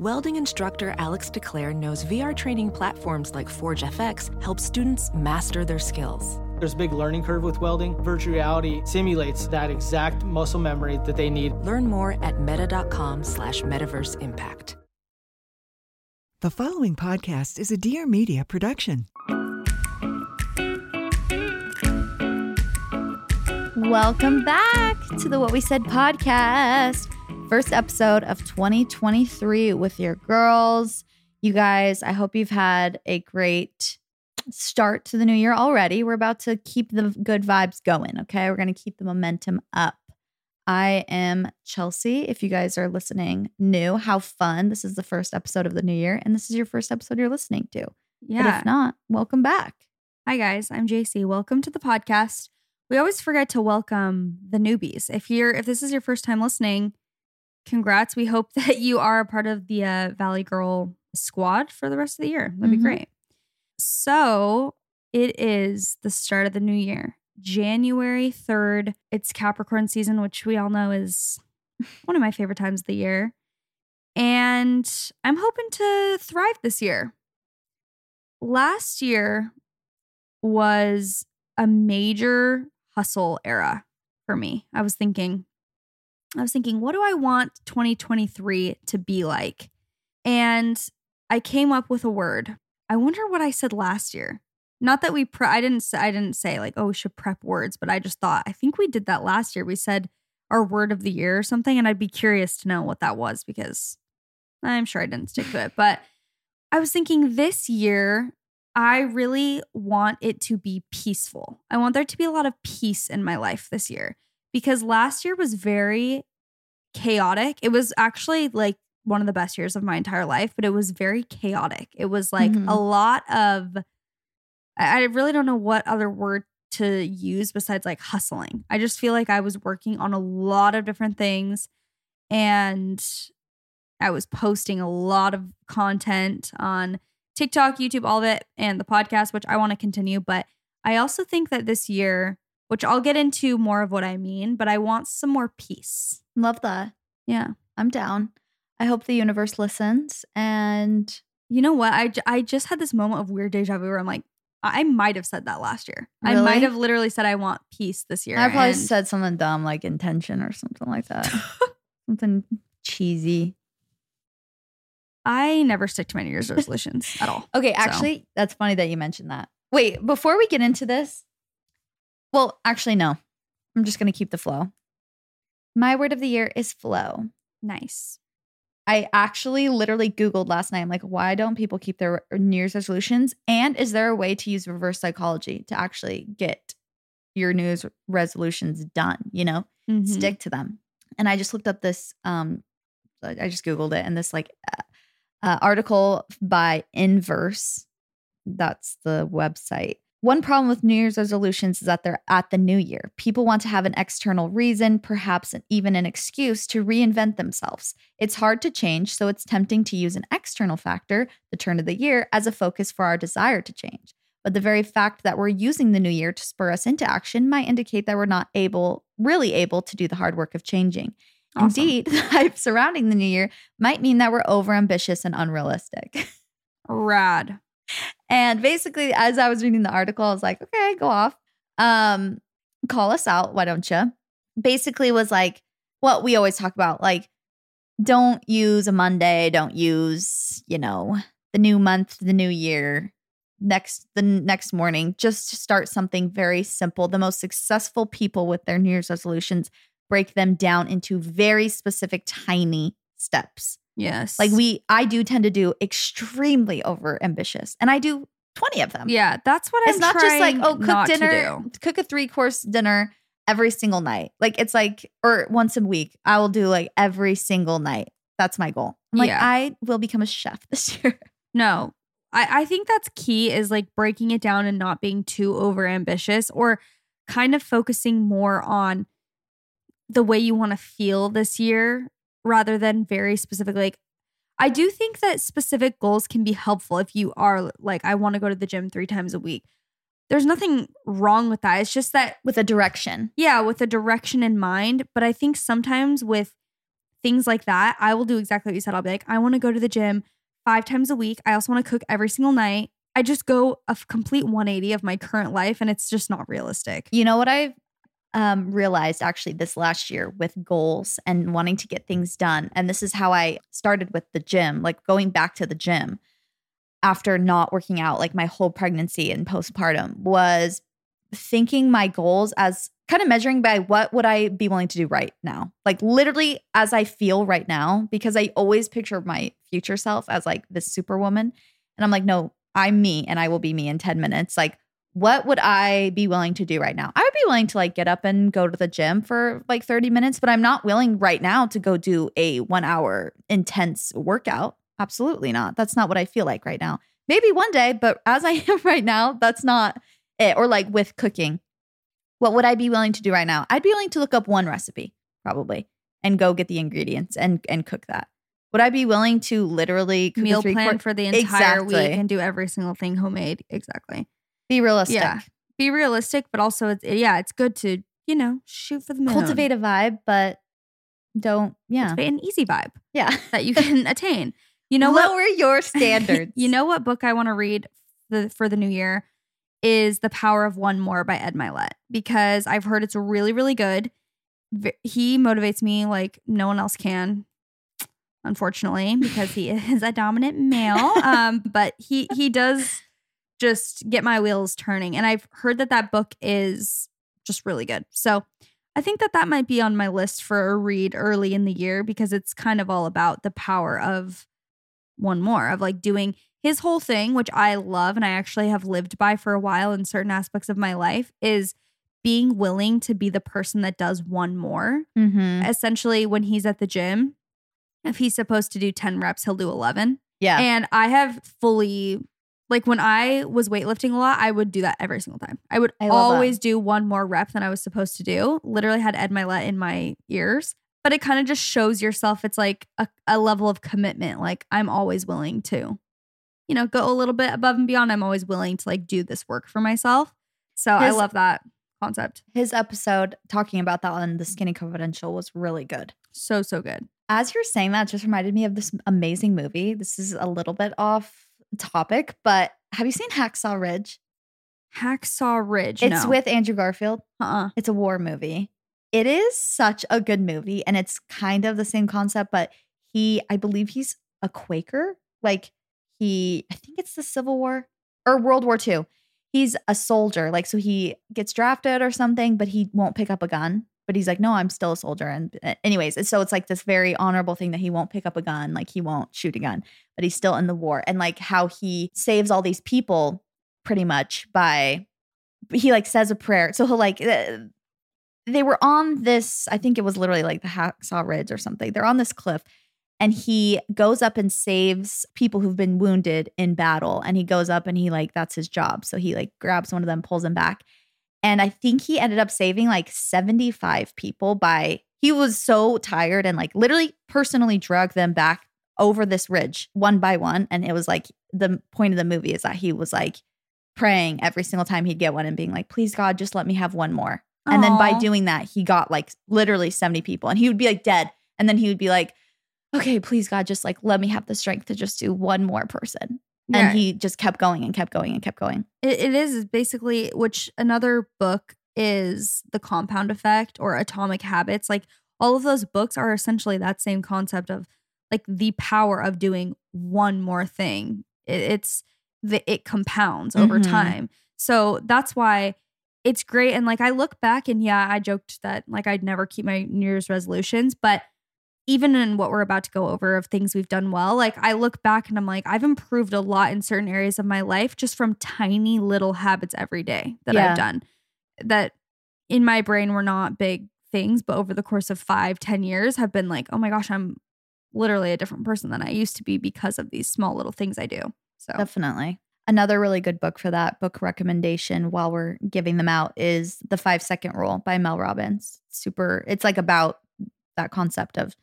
Welding instructor Alex DeClaire knows VR training platforms like Forge FX help students master their skills. There's a big learning curve with welding. Virtual reality simulates that exact muscle memory that they need. Learn more at meta.com slash metaverse impact. The following podcast is a Dear Media production. Welcome back to the What We Said podcast. First episode of 2023 with your girls. You guys, I hope you've had a great start to the new year already. We're about to keep the good vibes going, okay? We're going to keep the momentum up. I am Chelsey. If you guys are listening new, how fun. This is the first episode of the new year, and this is your first episode you're listening to. Yeah. But if not, welcome back. Hi, guys. I'm Jaci. Welcome to the podcast. We always forget to welcome the newbies. If you're, if this is your first time listening, congrats. We hope that you are a part of the uh, Valley Girl squad for the rest of the year. That'd Mhm. be great. So it is the start of the new year, January 3rd. It's Capricorn season, which we all know is one of my favorite times of the year. And I'm hoping to thrive this year. Last year was a major hustle era for me. I was thinking, I was thinking, what do I want 2023 to be like? And I came up with a word. I wonder what I said last year. Not that we pre- I didn't say I didn't say like, oh, we should prep words, but I just thought I think we did that last year. We said our word of the year or something, and I'd be curious to know what that was because I'm sure I didn't stick to it. But I was thinking this year, I really want it to be peaceful. I want there to be a lot of peace in my life this year because last year was very chaotic. It was actually like one of the best years of my entire life, but it was very chaotic. It was like Mhm. a lot of, I I really don't know what other word to use besides like hustling. I just feel like I was working on a lot of different things and I was posting a lot of content on TikTok, YouTube, all of it, and the podcast, which I want to continue. But I also think that this year, which I'll get into more of what I mean, but I want some more peace. Love that. Yeah. I'm down. I hope the universe listens and You know what? I, I just had this moment of weird deja vu where I'm like, I might have said that last year. I might have literally said I want peace this year. I probably and- said something dumb like intention or something like that. something cheesy. I never stick to my New Year's resolutions at all. Okay, So- actually, that's funny that you mentioned that. Wait, before we get into this, well, actually, no. I'm just going to keep the flow. My word of the year is flow. Nice. I actually literally Googled last night. I'm like, why don't people keep their New Year's resolutions? And is there a way to use reverse psychology to actually get your New Year's resolutions done? You know, Mhm. stick to them. And I just looked up this. Um, I I just Googled it, and this like uh, uh, article by Inverse. That's the website. One problem with New Year's resolutions is that they're at the new year. People want to have an external reason, perhaps even an excuse to reinvent themselves. It's hard to change, so it's tempting to use an external factor, the turn of the year, as a focus for our desire to change. But the very fact that we're using the new year to spur us into action might indicate that we're not able, really able to do the hard work of changing. Awesome. Indeed, the hype surrounding the new year might mean that we're overambitious and unrealistic. Rad. And basically, as I was reading the article, I was like, okay, go off. Um, call us out, why don't you? Basically, was like what we always talk about, like, don't use a Monday, don't use, you know, the new month, the new year, next the next morning. Just to start something very simple. The most successful people with their New Year's resolutions break them down into very specific, tiny steps. Yes. Like we, I do tend to do extremely over ambitious, and I do twenty of them. Yeah, that's what it's I'm not just like oh, cook dinner, cook a three course dinner every single night. Like it's like or once a week. I will do like every single night That's my goal. I'm like, Yeah. I will become a chef this year. No, I, I think that's key is like breaking it down and not being too over ambitious or kind of focusing more on the way you want to feel this year rather than very specific. Like, I do think that specific goals can be helpful if you are like, I want to go to the gym three times a week. There's nothing wrong with that. It's just that with a direction. yeah, with a direction in mind. But I think sometimes with things like that, I will do exactly what you said. I'll be like, I want to go to the gym five times a week. I also want to cook every single night. I just go a complete 180 of my current life, and it's just not realistic. You know what I've um, realized actually this last year with goals and wanting to get things done. And this is how I started with the gym, like going back to the gym after not working out like my whole pregnancy and postpartum was thinking my goals as kind of measuring by what would I be willing to do right now? Like literally as I feel right now because I always picture my future self as like this superwoman and I'm like no, I'm me and I will be me in 10 minutes. Like what would I be willing to do right now? I would be willing to like get up and go to the gym for like 30 minutes, but I'm not willing right now to go do a 1 hour intense workout. Absolutely not. That's not what I feel like right now. Maybe one day, but as I am right now, that's not it. Or like with cooking, what would I be willing to do right now? I'd be willing to look up one recipe probably and go get the ingredients and and cook that. Would I be willing to literally cook Meal plan quart- for the entire Exactly. week and do every single thing homemade. Exactly. Be realistic? Yeah. Be realistic, but also, it's, yeah, it's good to, you know, shoot for the moon. Cultivate a vibe, but don't yeah. Cultivate an easy vibe Yeah. that you can attain. You know what? Lower your standards. you know what book I want to read the, for the new year is The Power of One More by Ed Mylett because I've heard it's really, really good. V- He motivates me like no one else can, unfortunately, because he is a dominant male. Um, but he he does just get my wheels turning, and I've heard that that book is just really good. So I think that that might be on my list for a read early in the year because it's kind of all about the power of one more of like doing his whole thing, which I love and I actually have lived by for a while in certain aspects of my life, is being willing to be the person that does one more. Mhm. Essentially, when he's at the gym, if he's supposed to do 10 reps, he'll do 11. Yeah. And I have fully, like when I was weightlifting a lot, I would do that every single time. I would I love that. always do one more rep than I was supposed to do. Literally had Ed Mylett in my ears. But it kind of just shows yourself it's like a, a level of commitment. Like I'm always willing to, you know, go a little bit above and beyond. I'm always willing to like do this work for myself. So I love that concept. His episode talking about that on the Skinny Confidential was really good. So, so good. As you're saying that, just reminded me of this amazing movie. This is a little bit off topic, but have you seen Hacksaw Ridge? Hacksaw Ridge. It's no. with Andrew Garfield. uh-uh. It's a war movie. It is such a good movie, and it's kind of the same concept, but he, I believe he's a Quaker. Like he, I think it's the Civil War or World War II. He's a soldier, like so he gets drafted or something, but he won't pick up a gun. But he's like, no, I'm still a soldier. And uh, anyways, so it's like this very honorable thing that he won't pick up a gun, like he won't shoot a gun, but he's still in the war. And like how he saves all these people pretty much by he like says a prayer. So he'll like uh, they were on this, I think it was literally like the Hacksaw Ridge or something. They're on this cliff and he goes up and saves people who've been wounded in battle. And he goes up and he like, that's his job. So he like grabs one of them, pulls him back. And I think he ended up saving like 75 people by, he was so tired and like literally personally dragged them back over this ridge one by one. And it was like the point of the movie is that he was like praying every single time he'd get one and being like, please God, just let me have one more. And then by doing that, he got like literally 70 people and he would be like dead. And then he would be like, okay, please God, just like let me have the strength to just do one more person. Yeah. And he just kept going and kept going and kept going. It, it is basically, which another book is The Compound Effect or Atomic Habits. Like all of those books are essentially that same concept of like the power of doing one more thing. It, it's the it compounds over Mhm. time. So that's why it's great. And like I look back and yeah, I joked that like I'd never keep my New Year's resolutions, but even in what we're about to go over of things we've done well, like I look back and I'm like, I've improved a lot in certain areas of my life just from tiny little habits every day that Yeah. I've done that in my brain were not big things, but over the course of five, ten years have been like, oh my gosh, I'm literally a different person than I used to be because of these small little things I do. So Definitely. Another really good book for that book recommendation while we're giving them out is The Five Second Rule by Mel Robbins. Super, it's like about that concept of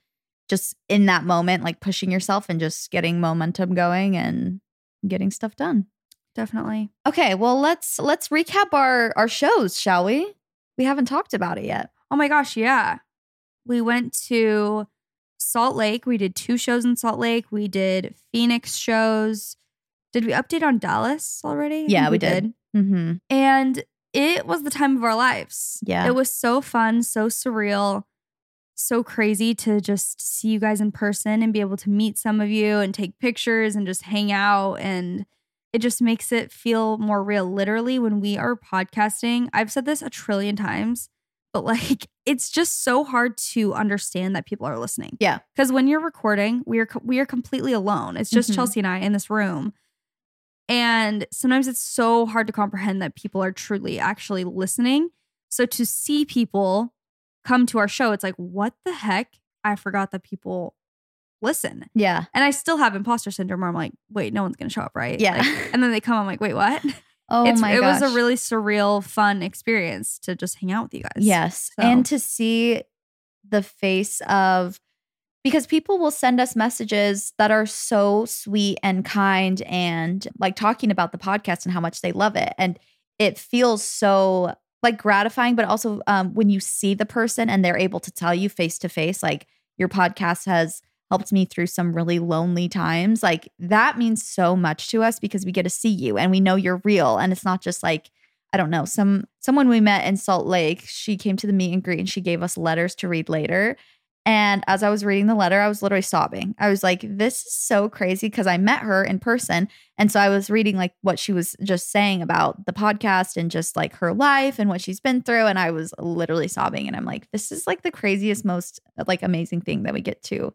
just in that moment, like pushing yourself and just getting momentum going and getting stuff done. definitely. Okay, well let's let's recap our our shows, shall we? We haven't talked about it yet. Oh my gosh, yeah. We went to Salt Lake. We did two shows in Salt Lake. We did Phoenix shows. Did we update on Dallas already? Yeah, think we did. Mm-hmm. And it was the time of our lives. Yeah. It was so fun, so surreal, so crazy to just see you guys in person and be able to meet some of you and take pictures and just hang out. And it just makes it feel more real. Literally, when we are podcasting, I've said this a trillion times, but like it's just so hard to understand that people are listening. Yeah. Because when you're recording, we are we are completely alone. It's just Mhm. Chelsey and I in this room. And sometimes it's so hard to comprehend that people are truly actually listening. So to see people come to our show, it's like, what the heck? I forgot that people listen. Yeah. And I still have imposter syndrome where I'm like, wait, no one's gonna show up, right? Yeah. Like, and then they come, I'm like, wait, what? Oh it's, my it gosh. was a really surreal, fun experience to just hang out with you guys. Yes. So- And to see the face of, because people will send us messages that are so sweet and kind and like talking about the podcast and how much they love it. And it feels so like gratifying, but also um, when you see the person and they're able to tell you face to face, like your podcast has helped me through some really lonely times. Like that means so much to us because we get to see you and we know you're real. And it's not just like, I don't know, some someone we met in Salt Lake, she came to the meet and greet and she gave us letters to read later. And as I was reading the letter, I was literally sobbing. I was like, this is so crazy because I met her in person. And so I was reading like what she was just saying about the podcast and just like her life and what she's been through. And I was literally sobbing. And I'm like, this is like the craziest, most like amazing thing that we get to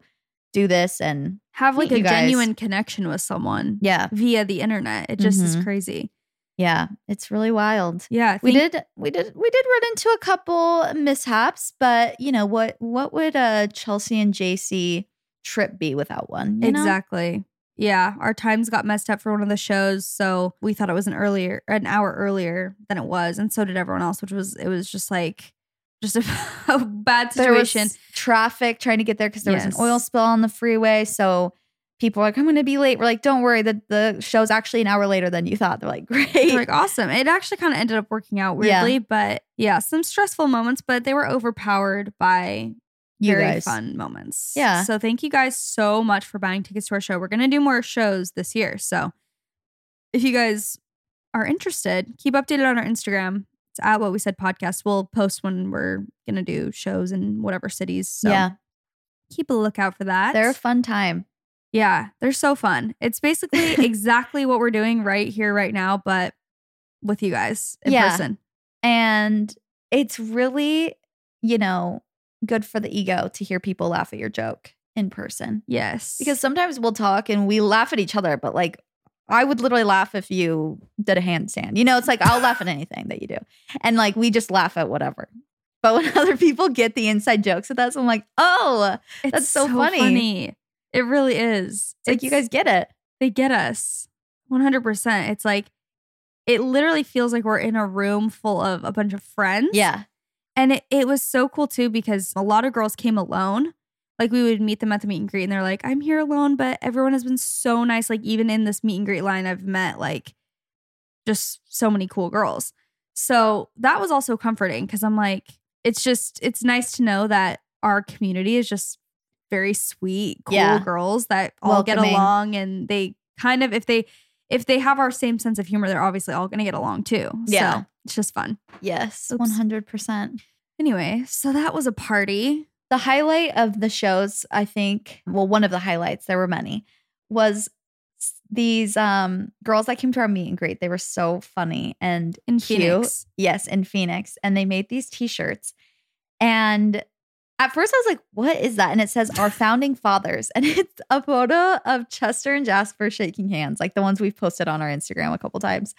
do this. And Have like a guys. genuine connection with someone yeah, via the internet. It just is Mhm. crazy. Yeah, it's really wild. Yeah. I we did we did we did run into a couple mishaps but you know what what would a chelsey and jaci trip be without one you know? Exactly. Yeah, our times got messed up for one of the shows, so we thought it was an earlier, an hour earlier than it was, and so did everyone else. Which was, it was just like, just a, a bad situation. traffic trying to get there because there was an oil spill on the freeway so people are like i'm gonna be late we're like don't worry the, the show's actually an hour later than you thought they're like great They're like awesome. It actually kind of ended up working out Yeah. weirdly, but yeah, some stressful moments, but they were overpowered by you very guys fun moments. Yeah. So thank you guys so much for buying tickets to our show. We're gonna do more shows this year, so if you guys are interested, keep updated on our Instagram. It's at what we said podcast. We'll post when we're gonna do shows in whatever cities. So yeah keep a lookout for that. they're a fun time yeah, they're so fun. It's basically exactly what we're doing right here, right now, but with you guys in Yeah. person. and it's really you know good for the ego to hear people laugh at your joke in person Yes. because sometimes we'll talk and we laugh at each other, but like I would literally laugh if you did a handstand. You know, it's like I'll laugh at anything that you do. And like we just laugh at whatever. But when other people get the inside jokes with us, I'm like, oh, It's That's so funny. It really is. it's like you guys get it. they get us 100%. It's like, it literally feels like we're in a room full of a bunch of friends. Yeah. And it, it was so cool too because a lot of girls came alone. Like we would meet them at the meet and greet and they're like, I'm here alone, but everyone has been so nice. Like even in this meet and greet line, I've met like just so many cool girls. So that was also comforting because I'm like, it's just, it's nice to know that our community is just very sweet, cool Yeah. girls that all get along and they kind of, if they, if they have our same sense of humor, they're obviously all going to get along too. Yeah. So it's just fun. Yes. 100%. Anyway, so that was a party. The highlight of the shows, I think, well, one of the highlights, there were many, was these um girls that came to our meet and greet. They were so funny and In cute. Phoenix. Yes, in Phoenix. And they made these t-shirts. And at first I was like, what is that? And it says our founding fathers. And it's a photo of Chester and Jasper shaking hands, like the ones we've posted on our Instagram a couple times.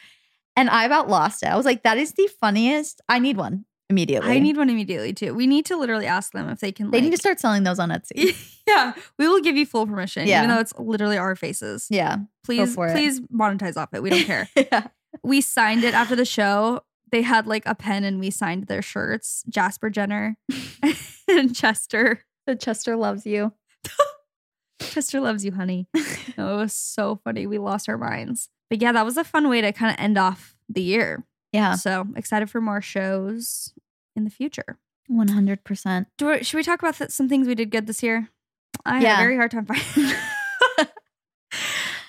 And I about lost it. I was like, that is the funniest. I need one. immediately. I need one immediately too. We need to literally ask them if they can. They like, need to start selling those on Etsy. yeah, we will give you full permission, Yeah. even though it's literally our faces. yeah. please, please monetize off it. We don't care. yeah. we signed it after the show. They had like a pen and we signed their shirts. Jasper Jenner and Chester. The Chester loves you. Chester loves you, honey. No, it was so funny. We lost our minds. But yeah, that was a fun way to kind of end off the year. Yeah. So excited for more shows in the future. 100%. Do we, should we talk about th- some things we did good this year? I had a very hard time finding. I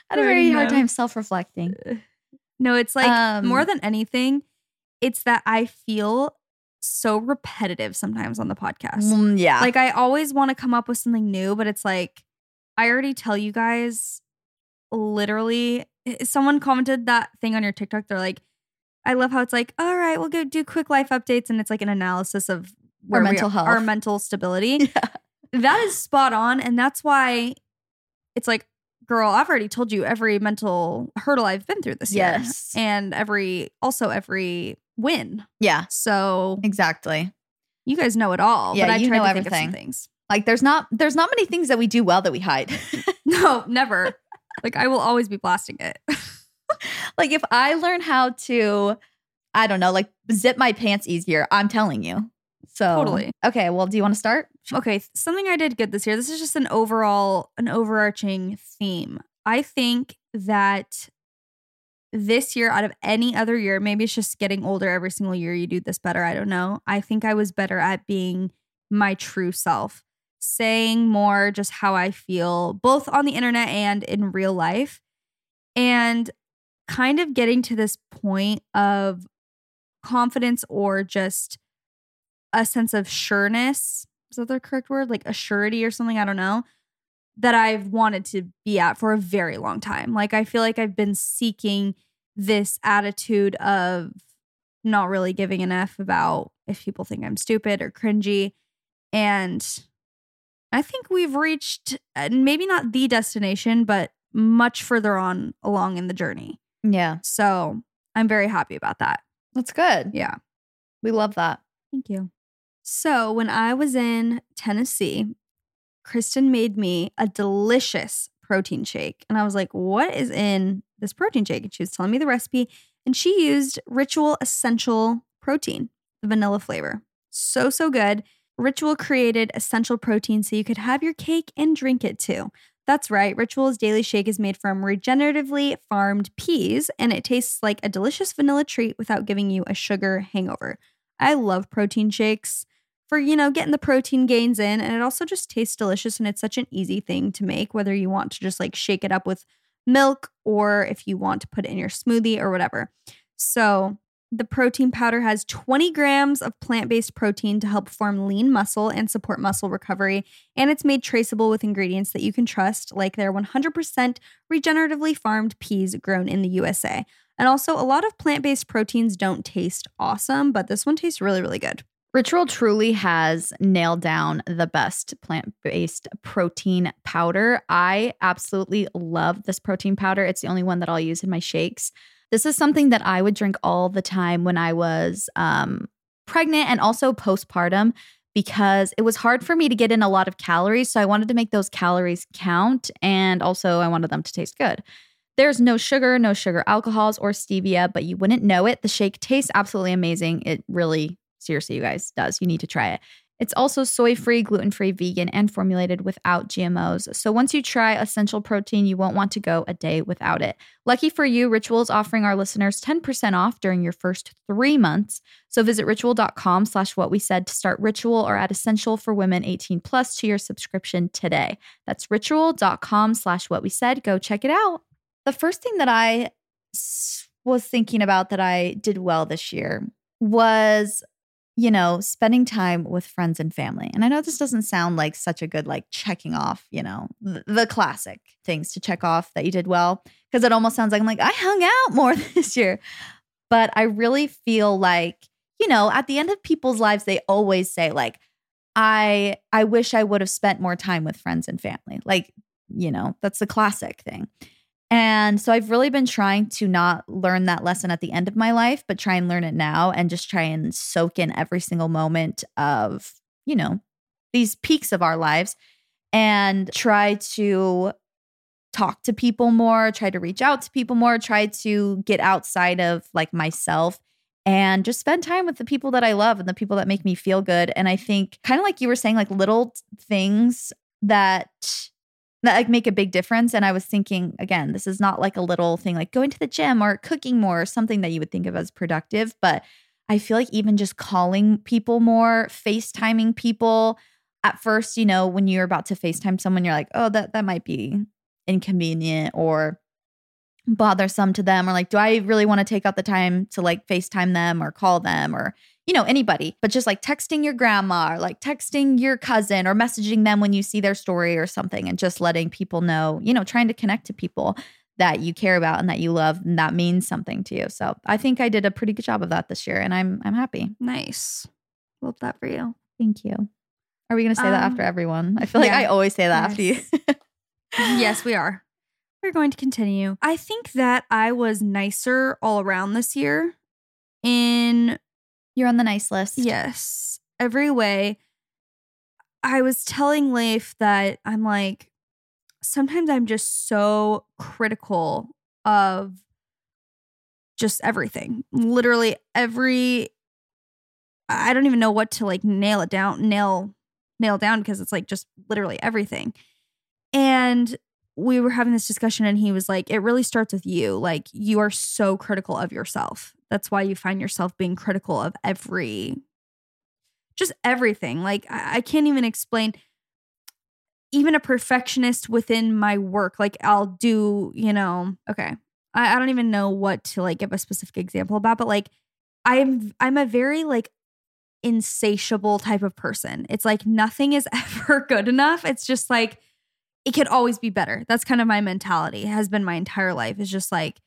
had a very hard time self reflecting. no, it's like Um, more than anything, it's that I feel so repetitive sometimes on the podcast. Mm, yeah. Like I always want to come up with something new, but it's like I already tell you guys literally someone commented that thing on your TikTok. They're like, I love how it's like, all right, we'll go do quick life updates. And it's like an analysis of where we mental are- health. our mental stability. yeah. That is spot on. And that's why it's like, girl, I've already told you every mental hurdle I've been through this year. Yes. And every also every win. Yeah. So Exactly. you guys know it all. Yeah, but I you know to think of everything. things. Like there's not there's not many things that we do well that we hide. No, never. like I will always be blasting it. like if I learn how to I don't know, like zip my pants easier, I'm telling you. So Totally. Okay, well, do you want to start? Okay, something I did good this year. This is just an overall, an overarching theme. I think that this year, out of any other year, maybe it's just getting older every single year, you do this better. I don't know. I think I was better at being my true self, saying more just how I feel, both on the internet and in real life. And kind of getting to this point of confidence or just a sense of sureness. Is that the correct word? Like a surety or something? I don't know. That I've wanted to be at for a very long time. Like I feel like I've been seeking this attitude of not really giving an F about if people think I'm stupid or cringy. And I think we've reached maybe not the destination, but much further on along in the journey. Yeah. So I'm very happy about that. That's good. Yeah. We love that. Thank you. So, when I was in Tennessee, Kristen made me a delicious protein shake. And I was like, what is in this protein shake? And she was telling me the recipe. And she used Ritual Essential Protein, the vanilla flavor. So, so good. Ritual created essential protein so you could have your cake and drink it too. That's right, Ritual's daily shake is made from regeneratively farmed peas and it tastes like a delicious vanilla treat without giving you a sugar hangover. I love protein shakes for, you know, getting the protein gains in. And it also just tastes delicious. And it's such an easy thing to make, whether you want to just like shake it up with milk or if you want to put it in your smoothie or whatever. So, the protein powder has 20 grams of plant based protein to help form lean muscle and support muscle recovery. And it's made traceable with ingredients that you can trust, like their 100% regeneratively farmed peas grown in the USA. And also, a lot of plant based proteins don't taste awesome, but this one tastes really, really good. Ritual truly has nailed down the best plant based protein powder. I absolutely love this protein powder. It's the only one that I'll use in my shakes. This is something that I would drink all the time when I was um, pregnant and also postpartum because it was hard for me to get in a lot of calories. So I wanted to make those calories count. And also, I wanted them to taste good. There's no sugar, no sugar alcohols or stevia, but you wouldn't know it. The shake tastes absolutely amazing. It really, seriously, you guys, does. You need to try it. It's also soy free, gluten free, vegan, and formulated without GMOs. So once you try essential protein, you won't want to go a day without it. Lucky for you, Ritual is offering our listeners 10% off during your first three months. So visit ritual.com slash what we said to start Ritual or add Essential for Women 18 plus to your subscription today. That's ritual.com slash what we said. Go check it out. The first thing that I was thinking about that I did well this year was you know, spending time with friends and family. And I know this doesn't sound like such a good, like checking off, you know, the, classic things to check off that you did well, because it almost sounds like I'm like, I hung out more this year. But I really feel like, you know, at the end of people's lives, they always say, like, I I wish I would have spent more time with friends and family. Like, you know, that's the classic thing. And so I've really been trying to not learn that lesson at the end of my life, but try and learn it now and just try and soak in every single moment of, you know, these peaks of our lives and try to talk to people more, try to reach out to people more, try to get outside of like myself and just spend time with the people that I love and the people that make me feel good. And I think kind of like you were saying, like little things that that like make a big difference. And I was thinking, again, this is not like a little thing like going to the gym or cooking more or something that you would think of as productive. But I feel like even just calling people more, FaceTiming people. At first, you know, when you're about to FaceTime someone, you're like, oh, that that might be inconvenient or bothersome to them or like do i really want to take out the time to like facetime them or call them or you know anybody but just like texting your grandma or like texting your cousin or messaging them when you see their story or something and just letting people know you know trying to connect to people that you care about and that you love and that means something to you so i think i did a pretty good job of that this year and i'm i'm happy Nice. Love that for you. thank you are we going to say that after Um, everyone i feel like i always say that after you yes, we are. We're going to continue. I think that I was nicer all around this year in you're on the nice list yes, every way. I was telling Leif that I'm like sometimes I'm just so critical of just everything. Literally every I don't even know what to like nail it down, nail nail down because it's like just literally everything. And we were having this discussion and he was like, it really starts with you. Like you are so critical of yourself. That's why you find yourself being critical of every just everything. Like I, I can't even explain even a perfectionist within my work. Like I'll do, you know, okay. I, I don't even know what to like give a specific example about, but like I'm I'm a very like insatiable type of person. It's like nothing is ever good enough. It's just like it could always be better. That's kind of my mentality. It has been my entire life. It's just like,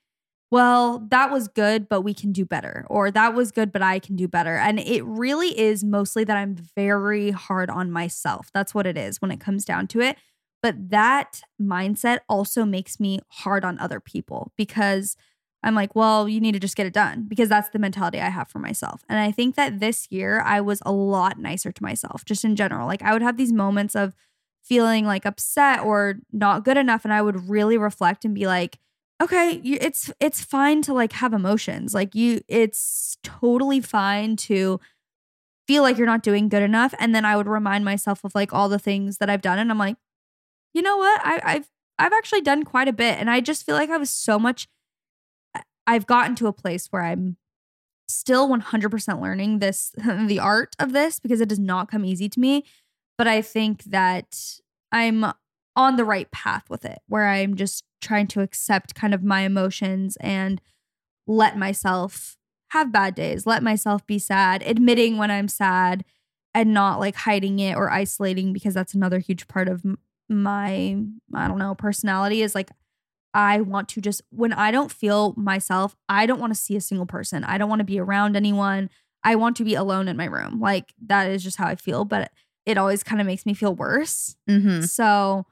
well, that was good, but we can do better. Or that was good, but I can do better. And it really is mostly that I'm very hard on myself. That's what it is when it comes down to it. But that mindset also makes me hard on other people because I'm like, well, you need to just get it done because that's the mentality I have for myself. And I think that this year I was a lot nicer to myself, just in general. Like I would have these moments of feeling like upset or not good enough and I would really reflect and be like, okay, you, it's it's fine to like have emotions. Like you it's totally fine to feel like you're not doing good enough and then I would remind myself of like all the things that I've done and I'm like, you know what? I, I've I've actually done quite a bit and I just feel like I was so much I've gotten to a place where I'm still 100% learning this the art of this because it does not come easy to me but I think that I'm on the right path with it where I'm just trying to accept kind of my emotions and let myself have bad days, let myself be sad, admitting when I'm sad and not like hiding it or isolating because that's another huge part of my I don't know, personality is like I want to just when I don't feel myself, I don't want to see a single person. I don't want to be around anyone. I want to be alone in my room. Like that is just how I feel, but it always kind of makes me feel worse. mm-hmm. So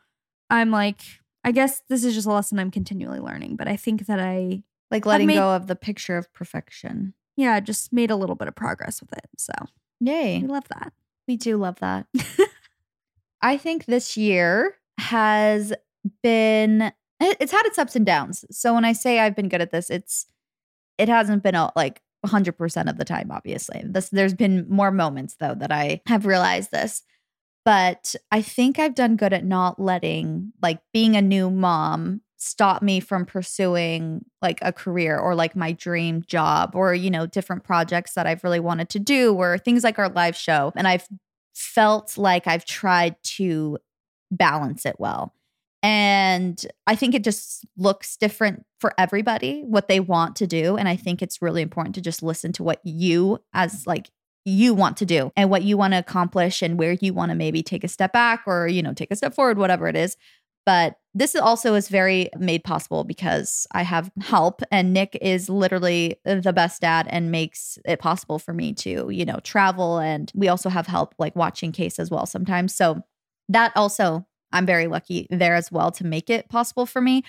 I'm like, I guess this is just a lesson I'm continually learning, but I think that I, like letting made- go of the picture of perfection yeah, just made a little bit of progress with it. So yay We love that. We do love that. I think this year has been it's had its ups and downs. So when I say I've been good at this, it's it hasn't been a, like 100% of the time obviously. This there's been more moments though that I have realized this. But I think I've done good at not letting like being a new mom stop me from pursuing like a career or like my dream job or you know different projects that I've really wanted to do or things like our live show and I've felt like I've tried to balance it well. And I think it just looks different for everybody what they want to do and I think it's really important to just listen to what you as like you want to do and what you want to accomplish and where you want to maybe take a step back or you know take a step forward whatever it is but this also is very made possible because I have help and Nick is literally the best dad and makes it possible for me to, you know, travel and we also have help like watching case as well sometimes. So that also I'm very lucky there as well to make it possible for me.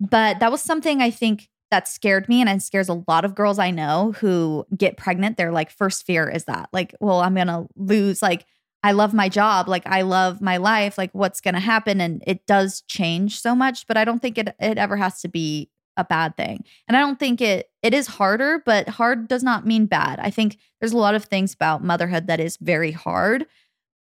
But that was something I think that scared me and it scares a lot of girls I know who get pregnant. Their like first fear is that, like, well, I'm gonna lose, like, I love my job, like I love my life, like what's gonna happen? And it does change so much, but I don't think it it ever has to be a bad thing. And I don't think it it is harder, but hard does not mean bad. I think there's a lot of things about motherhood that is very hard,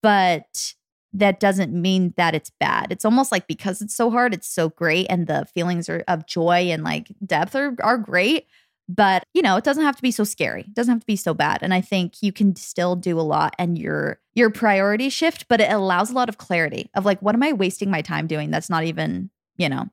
but that doesn't mean that it's bad. It's almost like because it's so hard, it's so great and the feelings are, of joy and like depth are are great, but you know, it doesn't have to be so scary. It doesn't have to be so bad. And I think you can still do a lot and your your priority shift, but it allows a lot of clarity of like what am I wasting my time doing that's not even, you know,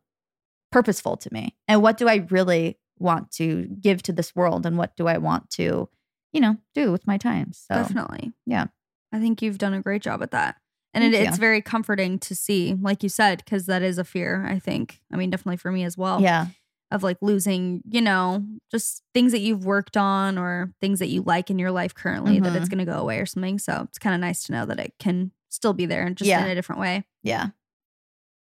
purposeful to me? And what do I really want to give to this world and what do I want to, you know, do with my time? So Definitely. yeah. I think you've done a great job at that. And it, it's very comforting to see, like you said, because that is a fear, I think. I mean, definitely for me as well. Yeah. Of like losing, you know, just things that you've worked on or things that you like in your life currently that Mm-hmm. it's going to go away or something. So it's kind of nice to know that it can still be there and just Yeah. in a different way. Yeah.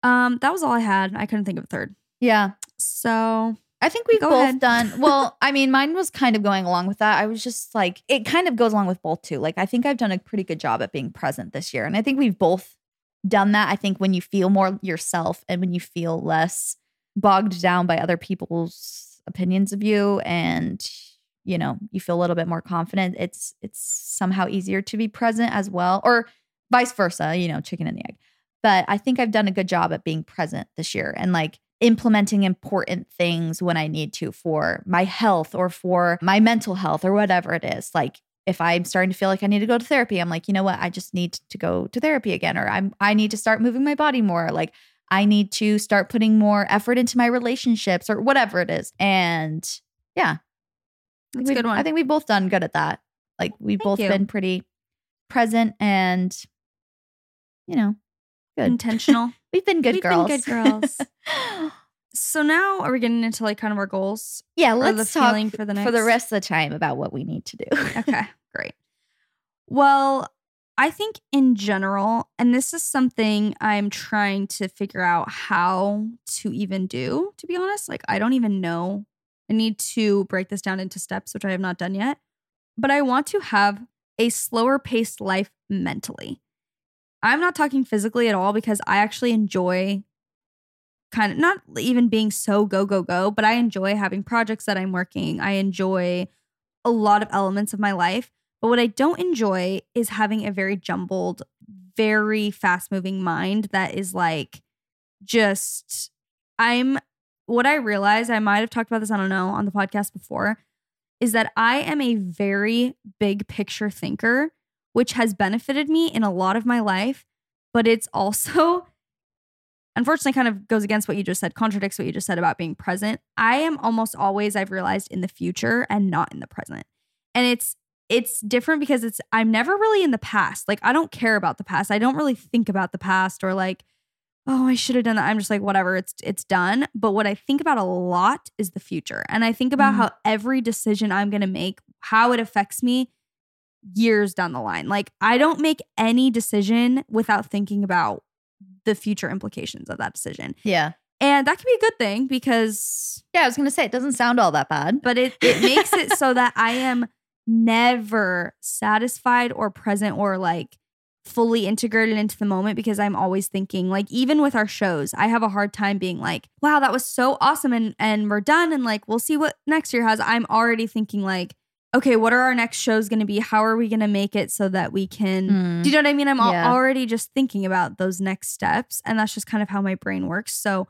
Um, That was all I had. I couldn't think of a third. Yeah. So I think we've Go both ahead. done well. I mean, mine was kind of going along with that. I was just like, it kind of goes along with both too. Like, I think I've done a pretty good job at being present this year. And I think we've both done that. I think when you feel more yourself and when you feel less bogged down by other people's opinions of you and you know, you feel a little bit more confident, it's it's somehow easier to be present as well. Or vice versa, you know, chicken and the egg. But I think I've done a good job at being present this year and like implementing important things when I need to for my health or for my mental health or whatever it is. Like if I'm starting to feel like I need to go to therapy, I'm like, you know what? I just need to go to therapy again or I'm I need to start moving my body more. Like I need to start putting more effort into my relationships or whatever it is. And yeah. That's good one. I think we've both done good at that. Like we've Thank both you. been pretty present and you know, good. intentional. We've been good We've been girls. good girls. so now are we getting into like kind of our goals? yeah, let's talk for the for the rest of the time about what we need to do. Okay, great. Well, I think in general, and this is something I'm trying to figure out how to even do, to be honest. Like, I don't even know. I need to break this down into steps, which I have not done yet. But I want to have a slower paced life mentally. I'm not talking physically at all because I actually enjoy kind of not even being so go, go, go, but I enjoy having projects that I'm working. I enjoy a lot of elements of my life. But what I don't enjoy is having a very jumbled, very fast moving mind that is like just, I'm, what I realized, I might have talked about this, I don't know, on the podcast before, is that I am a very big picture thinker, which has benefited me in a lot of my life. But it's also, unfortunately, kind of goes against what you just said, contradicts what you just said about being present. I am almost always, I've realized, in the future and not in the present. And it's, it's different because it's I'm never really in the past. Like I don't care about the past. I don't really think about the past or like, oh, I should have done that. I'm just like, whatever, it's it's done. But what I think about a lot is the future. And I think about Mhm. how every decision I'm gonna make, how it affects me years down the line. Like I don't make any decision without thinking about the future implications of that decision. yeah. And that can be a good thing because Yeah, I was gonna say it doesn't sound all that bad. but it it makes it so that I am never satisfied or present or like fully integrated into the moment because I'm always thinking like even with our shows I have a hard time being like wow that was so awesome and and we're done and like we'll see what next year has I'm already thinking like okay what are our next shows going to be how are we going to make it so that we can Mm. do you know what I mean I'm Yeah. already just thinking about those next steps and that's just kind of how my brain works so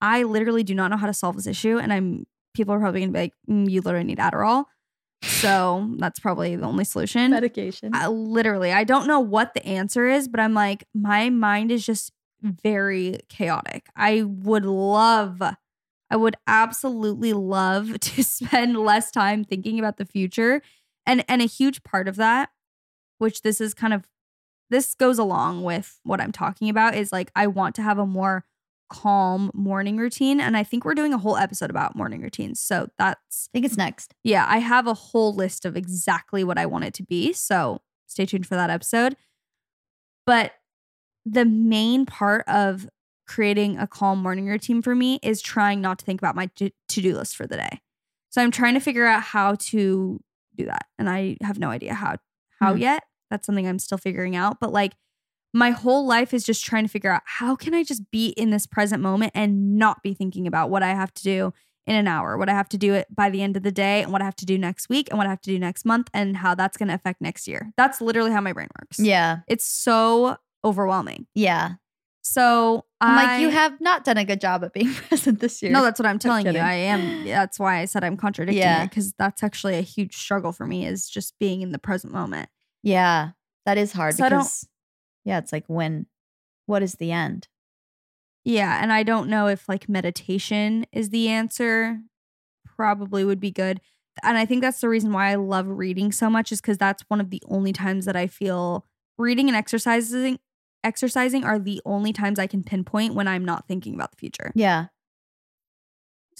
I literally do not know how to solve this issue and I'm people are probably going to be like "Mm, you literally need Adderall so that's probably the only solution Medication. I, literally i don't know what the answer is but i'm like my mind is just very chaotic i would love i would absolutely love to spend less time thinking about the future and and a huge part of that which this is kind of this goes along with what i'm talking about is like i want to have a more calm morning routine and i think we're doing a whole episode about morning routines so that's I think it's next. yeah, I have a whole list of exactly what I want it to be. So stay tuned for that episode. But the main part of creating a calm morning routine for me is trying not to think about my to do list for the day. So I'm trying to figure out how to do that. And I have no idea how how Hmm. yet. That's something I'm still figuring out. But like my whole life is just trying to figure out how can I just be in this present moment and not be thinking about what I have to do in an hour, what I have to do it by the end of the day, and what I have to do next week, and what I have to do next month, and how that's going to affect next year. That's literally how my brain works. Yeah. it's so overwhelming. Yeah. So I'm I, like, you have not done a good job at being present this year. no, that's what I'm telling you. I am. That's why I said I'm contradicting Yeah. it because that's actually a huge struggle for me is just being in the present moment. yeah. That is hard So because, yeah, it's like when, what is the end? Yeah, and I don't know if like meditation is the answer. Probably would be good. And I think that's the reason why I love reading so much is cuz that's one of the only times that I feel reading and exercising exercising are the only times I can pinpoint when I'm not thinking about the future. Yeah.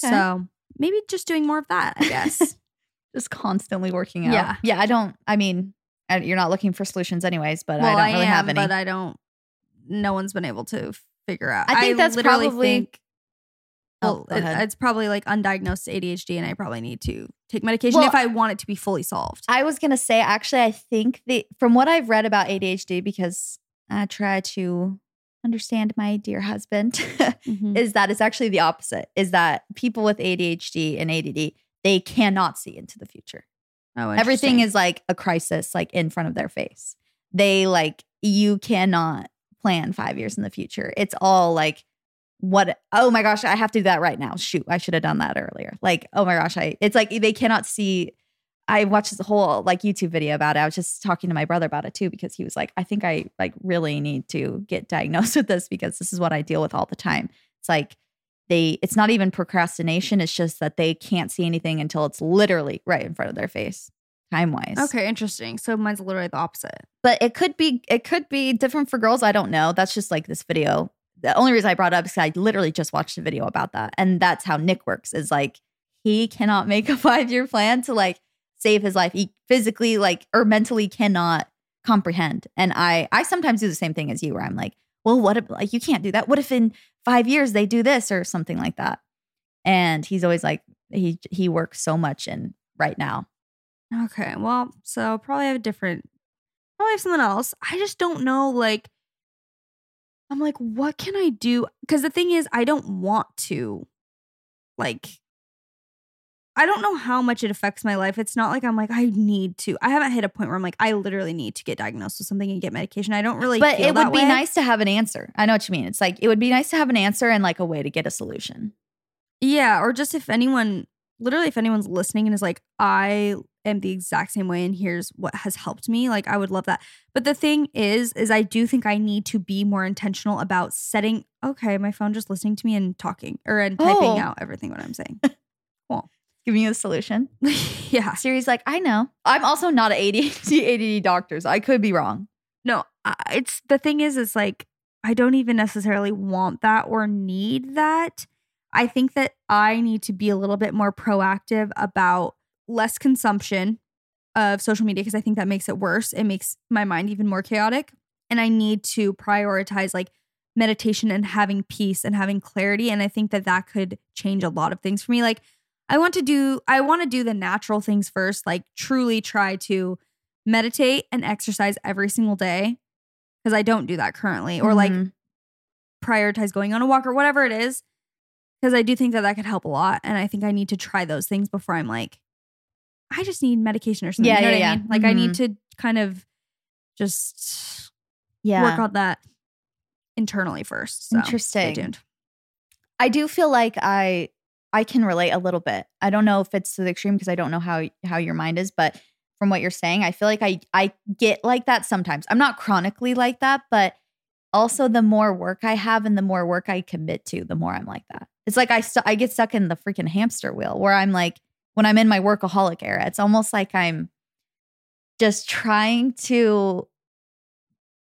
Okay. So, maybe just doing more of that, I guess. Just constantly working out. Yeah. Yeah. I don't, I mean, you're not looking for solutions anyways, but well, I don't really am, have any. but I don't no one's been able to figure out. I think that's literally probably- think Oh, well, go it- it's probably like undiagnosed ADHD, and I probably need to take medication Well, if I want it to be fully solved. I was gonna say actually, I think the from what I've read about ADHD, because I try to understand my dear husband, Mhm. is that it's actually the opposite. Is that people with ADHD and ADD they cannot see into the future. oh, Everything is like a crisis, like in front of their face. They like you cannot plan five years in the future. It's all like what oh my gosh i have to do that right now shoot i should have done that earlier like oh my gosh i it's like they cannot see i watched this whole like youtube video about it i was just talking to my brother about it too because he was like i think i like really need to get diagnosed with this because this is what i deal with all the time it's like they it's not even procrastination it's just that they can't see anything until it's literally right in front of their face time wise okay. Interesting. So mine's literally the opposite. but it could be it could be different for girls i don't know that's just like this video the only reason i brought it up is i literally just watched a video about that and that's how nick works is like he cannot make a five year plan to like save his life he physically like or mentally cannot comprehend and i i sometimes do the same thing as you where i'm like well what if like you can't do that what if in five years they do this or something like that and he's always like he he works so much in right now Okay. Well, so probably have a different, probably have something else. I just don't know. Like, I'm like, what can I do? Because the thing is, I don't want to, like, I don't know how much it affects my life. It's not like I'm like, I need to. I haven't hit a point where I'm like, I literally need to get diagnosed with something and get medication. I don't really but it would be way. nice to have an answer. I know what you mean. It's like it would be nice to have an answer and like a way to get a solution. Yeah, or just if anyone, literally, if anyone's listening and is like, I am the exact same way, and here's what has helped me, like, I would love that. But the thing is, is I do think I need to be more intentional about setting. Okay, my phone just listening to me and talking or and typing Oh. out everything what I'm saying. Giving you a solution. yeah, Siri's like, I know. I'm also not an ADHD ADD doctor, so I could be wrong. no, I- it's the thing is, it's like I don't even necessarily want that or need that. I think that I need to be a little bit more proactive about less consumption of social media because I think that makes it worse. It makes my mind even more chaotic. And I need to prioritize like meditation and having peace and having clarity. And I think that that could change a lot of things for me. Like, I want to do, I want to do the natural things first, like truly try to meditate and exercise every single day because I don't do that currently, or like Mhm. prioritize going on a walk or whatever it is because I do think that that could help a lot and I think I need to try those things before I'm like I just need medication or something Yeah, you know yeah, what yeah. I mean like I need Mhm. to kind of just yeah. work on that internally first so Interesting. stay tuned I do feel like I I can relate a little bit. I don't know if it's to the extreme because I don't know how how your mind is, but from what you're saying, I feel like I I get like that sometimes. I'm not chronically like that, but also the more work I have and the more work I commit to, the more I'm like that. It's like I st- I get stuck in the freaking hamster wheel where I'm like when I'm in my workaholic era, it's almost like I'm just trying to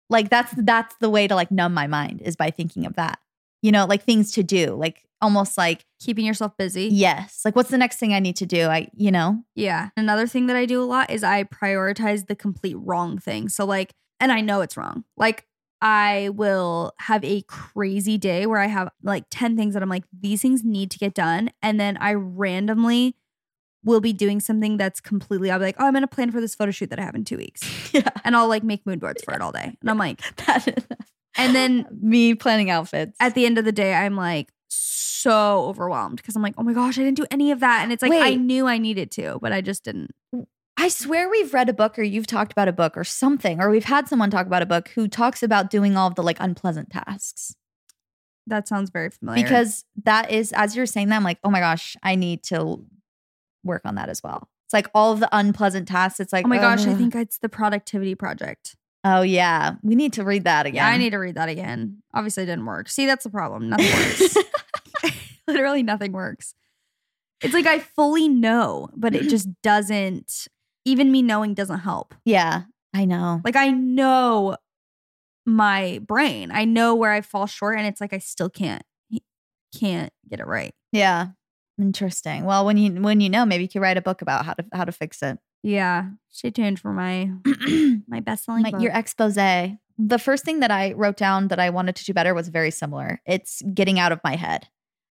like that's that's the way to like numb my mind is by thinking of that you know, like things to do, like almost like, keeping yourself busy yes, like what's the next thing I need to do? I, you know, Yeah. Another thing that I do a lot is I prioritize the complete wrong thing. So, like, and I know it's wrong. Like, I will have a crazy day where I have like 10 things that I'm like, these things need to get done. And then I randomly will be doing something that's completely, I'll be like, oh, I'm going to plan for this photo shoot that I have in two weeks. Yeah. And I'll like make mood boards for it all day. And I'm like, That is and then me planning outfits. at the end of the day, I'm like so overwhelmed because I'm like, oh my gosh, I didn't do any of that. And it's like, I knew I needed to, but I just didn't. I swear we've read a book or you've talked about a book or something, or we've had someone talk about a book who talks about doing all of the like unpleasant tasks. That sounds very familiar. Because that is, as you're saying that, I'm like, oh my gosh, I need to work on that as well. It's like all of the unpleasant tasks. It's like, oh my gosh, I think it's the productivity project. Oh yeah, we need to read that again. Yeah, I need to read that again. Obviously, it didn't work. See, that's the problem. Nothing works. Literally, nothing works. It's like I fully know, but it just doesn't. Even me knowing doesn't help. yeah, I know. Like I know my brain. I know where I fall short, and it's like I still can't can't get it right. Yeah, interesting. Well, when you when you know, maybe you could write a book about how to how to fix it. Yeah, stay tuned for my my best selling My- your expose. The first thing that I wrote down that I wanted to do better was very similar. It's getting out of my head.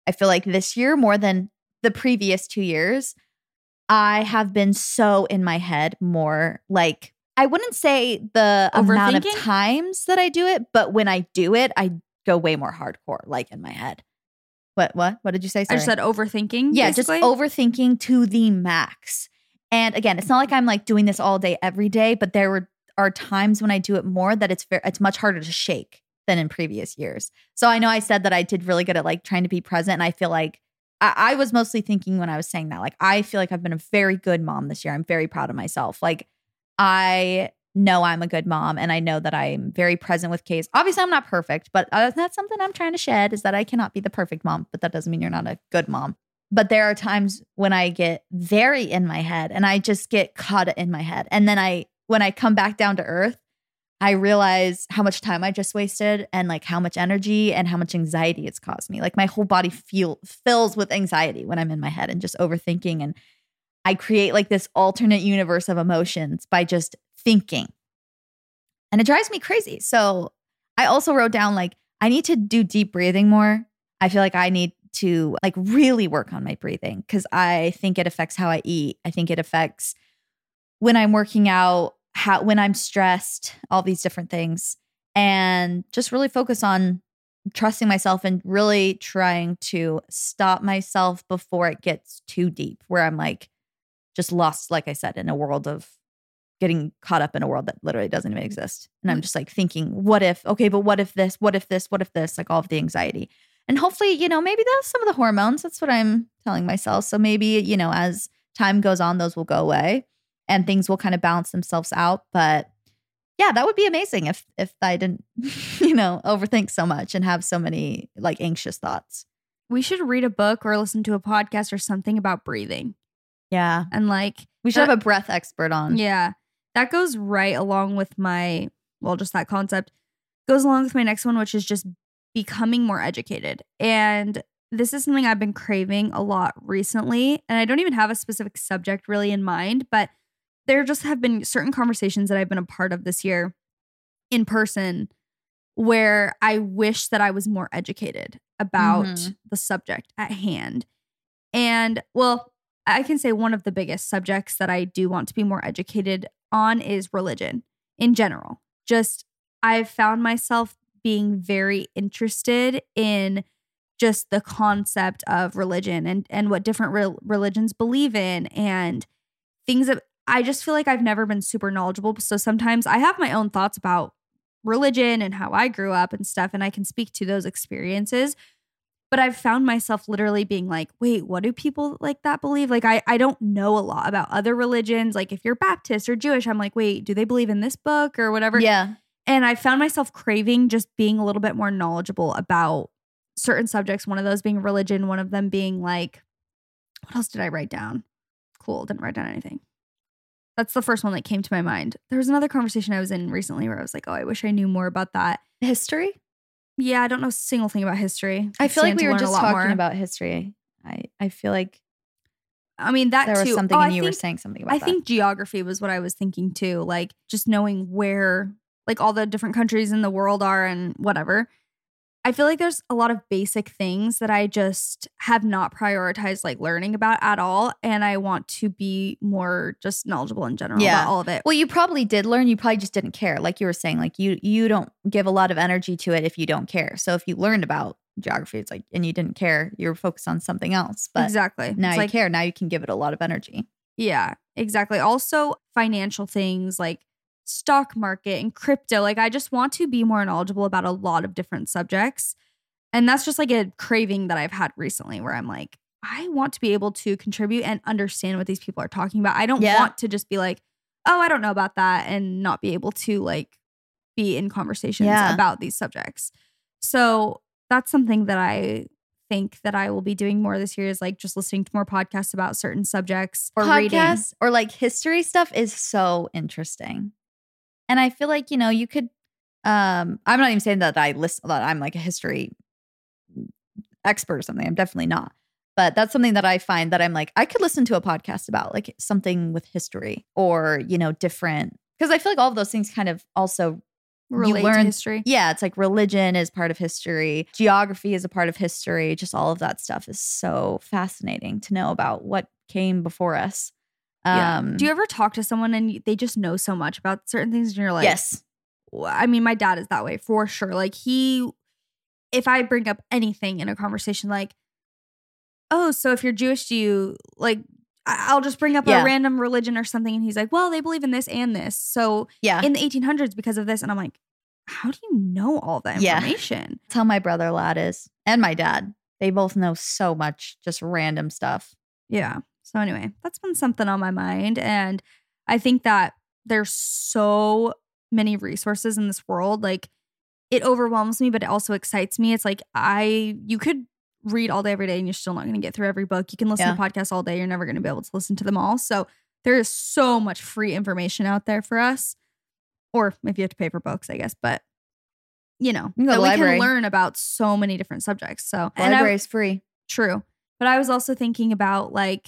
I feel like this year more than the previous two years, I have been so in my head more. Like I wouldn't say the amount of times that I do it, but when I do it, I go way more hardcore, like in my head. What what what did you say? I just said overthinking. Yeah, basically. just overthinking to the max. And again, it's not like I'm like doing this all day every day, but there were are times when I do it more that it's very it's much harder to shake than in previous years. So I know I said that I did really good at like trying to be present, and I feel like I, I was mostly thinking when I was saying that, like I feel like I've been a very good mom this year. I'm very proud of myself. Like I know I'm a good mom, and I know that I'm very present with Case. Obviously, I'm not perfect, but uh, that's something I'm trying to shed is that I cannot be the perfect mom, but that doesn't mean you're not a good mom but there are times when I get very in my head and I just get caught in my head. And then I, when I come back down to earth, I realize how much time I just wasted and like how much energy and how much anxiety it's caused me. Like my whole body feel fills with anxiety when I'm in my head and just overthinking. And I create like this alternate universe of emotions by just thinking. And it drives me crazy. So I also wrote down like, I need to do deep breathing more. I feel like I need to like really work on my breathing because I think it affects how I eat. I think it affects when I'm working out, how when I'm stressed, all these different things. And just really focus on trusting myself and really trying to stop myself before it gets too deep, where I'm like just lost, like I said, in a world of getting caught up in a world that literally doesn't even mm. exist. And I'm mm. just like thinking, what if, okay, but what if this, what if this, what if this, like all of the anxiety. And hopefully, you know, maybe that's some of the hormones. That's what I'm telling myself. So maybe, you know, as time goes on, those will go away and things will kind of balance themselves out. But yeah, that would be amazing if if I didn't, you know, overthink so much and have so many like anxious thoughts. we should read a book or listen to a podcast or something about breathing Yeah. and like We should that- have a breath expert on. Yeah. That goes right along with my, well, just that concept goes along with my next one, which is just becoming more educated. And this is something I've been craving a lot recently. And I don't even have a specific subject really in mind, but there just have been certain conversations that I've been a part of this year in person where I wish that I was more educated about Mhm. the subject at hand. And well, I can say one of the biggest subjects that I do want to be more educated on is religion in general. Just I've found myself being very interested in just the concept of religion and and what different rel religions believe in and things that I just feel like I've never been super knowledgeable. So sometimes I have my own thoughts about religion and how I grew up and stuff and I can speak to those experiences but I've found myself literally being like, wait, what do people like that believe? Like, I, I don't know a lot about other religions. Like, if you're Baptist or Jewish, I'm like, wait, do they believe in this book or whatever? Yeah. And I found myself craving just being a little bit more knowledgeable about certain subjects. One of those being religion, one of them being like, what else did I write down? Cool, didn't write down anything. That's the first one that came to my mind. There was another conversation I was in recently where I was like, oh, I wish I knew more about that. History? Yeah, I don't know a single thing about history. I feel like we were just talking more. about history. I, I feel like I mean, that there was something Oh, and I you were saying something about I that. think geography was what I was thinking too. Like just knowing where, like all the different countries in the world are and whatever. I feel like there's a lot of basic things that I just have not prioritized like learning about at all. And I want to be more just knowledgeable in general Yeah. about all of it. Well, you probably did learn. You probably just didn't care. Like you were saying, like you you don't give a lot of energy to it if you don't care. So if you learned about geography, it's like and you didn't care, you're focused on something else. But exactly. now It's you like, care. Now you can give it a lot of energy. Yeah, exactly. Also, financial things like stock market and crypto. Like, I just want to be more knowledgeable about a lot of different subjects. And that's just like a craving that I've had recently where I'm like, I want to be able to contribute and understand what these people are talking about. I don't Yeah. want to just be like, oh, I don't know about that and not be able to like be in conversations Yeah. about these subjects. So that's something that I think that I will be doing more this year is like just listening to more podcasts about certain subjects or reading. Or like history stuff is so interesting. And I feel like, you know, you could um I'm not even saying that I listen that I'm like a history expert or something. I'm definitely not. But that's something that I find that I'm like, I could listen to a podcast about like something with history or, you know, different because I feel like all of those things kind of also relate learn- to history. yeah, it's like religion is part of history, geography is a part of history, just all of that stuff is so fascinating to know about what came before us. Yeah. Um Do you ever talk to someone and they just know so much about certain things and you're like, Yes. I mean, my dad is that way for sure. Like he, if I bring up anything in a conversation, like, oh, so if you're Jewish, do you like? I'll just bring up Yeah. a random religion or something, and he's like, well, they believe in this and this. So Yeah. in the 1800s because of this, and I'm like, how do you know all that information? That's how my brother lad is. And my dad. They both know so much, just random stuff. Yeah. So anyway, that's been something on my mind. And I think that there's so many resources in this world. Like it overwhelms me, but it also excites me. It's like I you could read all day every day and you're still not gonna get through every book. You can listen Yeah. to podcasts all day, you're never gonna be able to listen to them all. So there is so much free information out there for us. Or if you have to pay for books, I guess. But you know, You can go to that we can learn about so many different subjects. So Library is free. True. But I was also thinking about like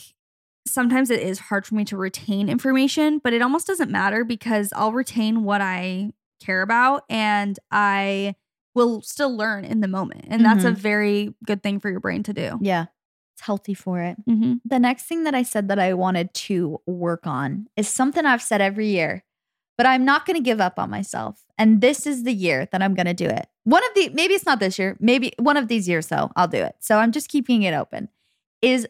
sometimes it is hard for me to retain information, but it almost doesn't matter because I'll retain what I care about and I will still learn in the moment. And that's a very good thing for your brain to do. Yeah. It's healthy for it. Mm-hmm. The next thing that I said that I wanted to work on is something I've said every year, but I'm not going to give up on myself. And this is the year that I'm going to do it. One of the, maybe it's not this year, maybe one of these years, though, I'll do it. So I'm just keeping it open, is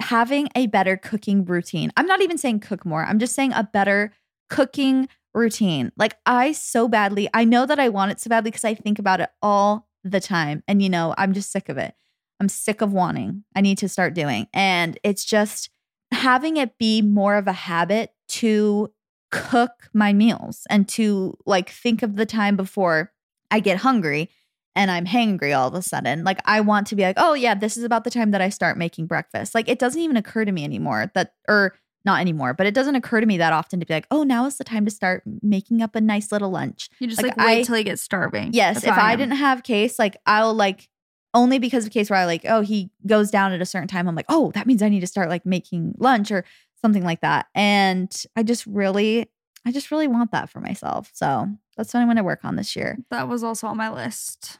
having a better cooking routine. I'm not even saying cook more, I'm just saying a better cooking routine. Like I so badly, I know that I want it so badly because I think about it all the time. And, you know, I'm just sick of it. I'm sick of wanting. I need to start doing. And it's just having it be more of a habit to cook my meals and to like think of the time before I get hungry and I'm hangry all of a sudden. Like I want to be like, oh yeah, this is about the time that I start making breakfast. Like it doesn't even occur to me anymore that or not anymore, but it doesn't occur to me that often to be like, oh, now is the time to start making up a nice little lunch. You just Like, like, wait I- till you get starving. Yes, That's if how I, didn't have Case, like I'll like only because of Case where I like, oh, he goes down at a certain time. I'm like, oh, that means I need to start like making lunch or something like that. And I just really, I just really want that for myself. So that's what I'm going to work on this year. That was also on my list.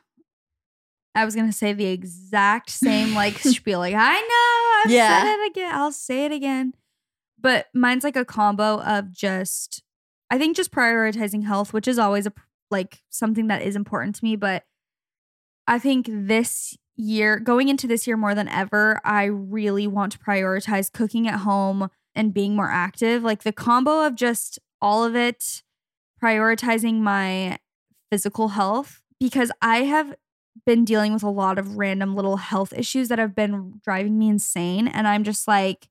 I was gonna say the exact same like spiel. Like I know, I've Yeah. said it again. I'll say it again. But mine's like a combo of just, I think just prioritizing health, which is always a like something that is important to me. But I think this year, going into this year more than ever, I really want to prioritize cooking at home and being more active. Like the combo of just all of it, prioritizing my physical health because I have been dealing with a lot of random little health issues that have been driving me insane and I'm just like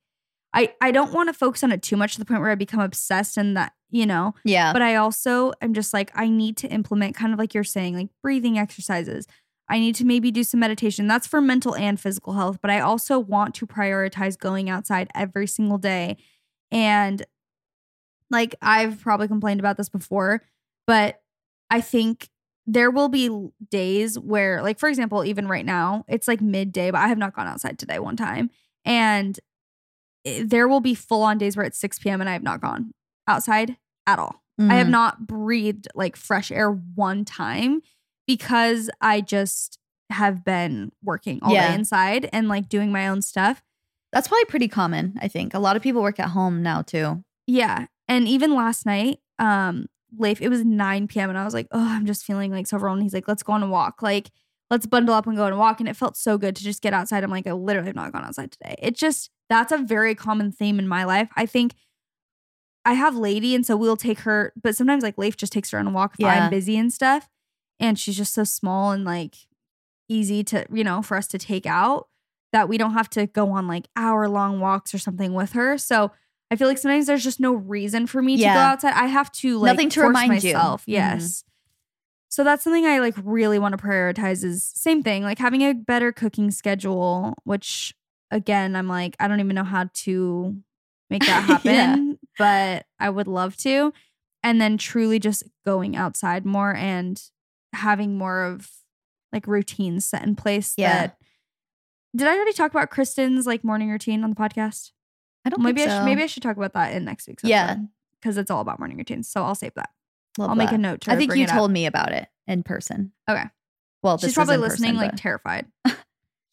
I I don't want to focus on it too much to the point where I become obsessed and that, you know, Yeah. but I also am just like, I need to implement kind of like you're saying, like breathing exercises. I need to maybe do some meditation. That's for mental and physical health. But I also want to prioritize going outside every single day. And like I've probably complained about this before, but I think there will be days where, like, for example, even right now, it's like midday, but I have not gone outside today one time. And it- there will be full on days where it's 6 p.m. and I have not gone outside at all. I have Mhm. not breathed like fresh air one time because I just have been working all Yeah. day inside and like doing my own stuff. That's probably pretty common. I think a lot of people work at home now too. Yeah. And even last night, um, Leif, it was 9 p.m. and I was like, oh, I'm just feeling like so overwhelmed. He's like, let's go on a walk. Like, let's bundle up and go on a walk. And it felt so good to just get outside. I'm like, I literally have not gone outside today. It just, that's a very common theme in my life. I think I have Lady, and so we'll take her, but sometimes like Leif just takes her on a walk if Yeah. I'm busy and stuff. And she's just so small and like easy to, you know, for us to take out that we don't have to go on like hour long walks or something with her. So I feel like sometimes there's just no reason for me to go outside. I have to like Nothing to force remind you. myself. Mhm. Yes. So that's something I like really want to prioritize is same thing, like having a better cooking schedule, which again, I'm like, I don't even know how to make that happen, Yeah. but I would love to. And then truly just going outside more and having more of like routines set in place Yeah. that did I already talk about Kristen's like morning routine on the podcast? I don't Maybe I so. should maybe I should talk about that in next week's Yeah. episode. Because it's all about morning routines. So I'll save that. Love I'll make a note to I think bring you it up. told me about it in person. Okay. Well, this She's is probably in listening person, like but- terrified. She's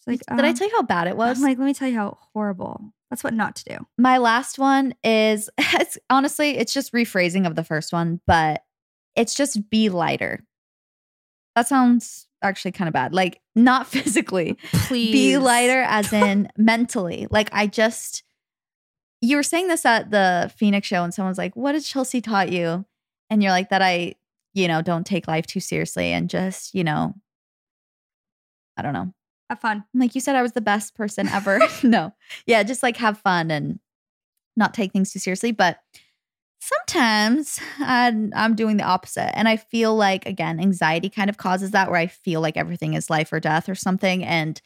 like, Did I um, tell you how bad it was? I'm like, let me tell you how horrible. That's what not to do. My last one is it's honestly, it's just rephrasing of the first one, but it's just be lighter. That sounds actually kind of bad. Like not physically. Please Be lighter as in mentally. Like I just you were saying this at the Phoenix show and someone's like, "What has Chelsey taught you?" And you're like that I, you know, don't take life too seriously and just, you know, I don't know. Have fun. I'm like you said I was the best person ever. no. Yeah, just like have fun and not take things too seriously. But sometimes I'm, I'm doing the opposite. And I feel like, again, anxiety kind of causes that where I feel like everything is life or death or something. And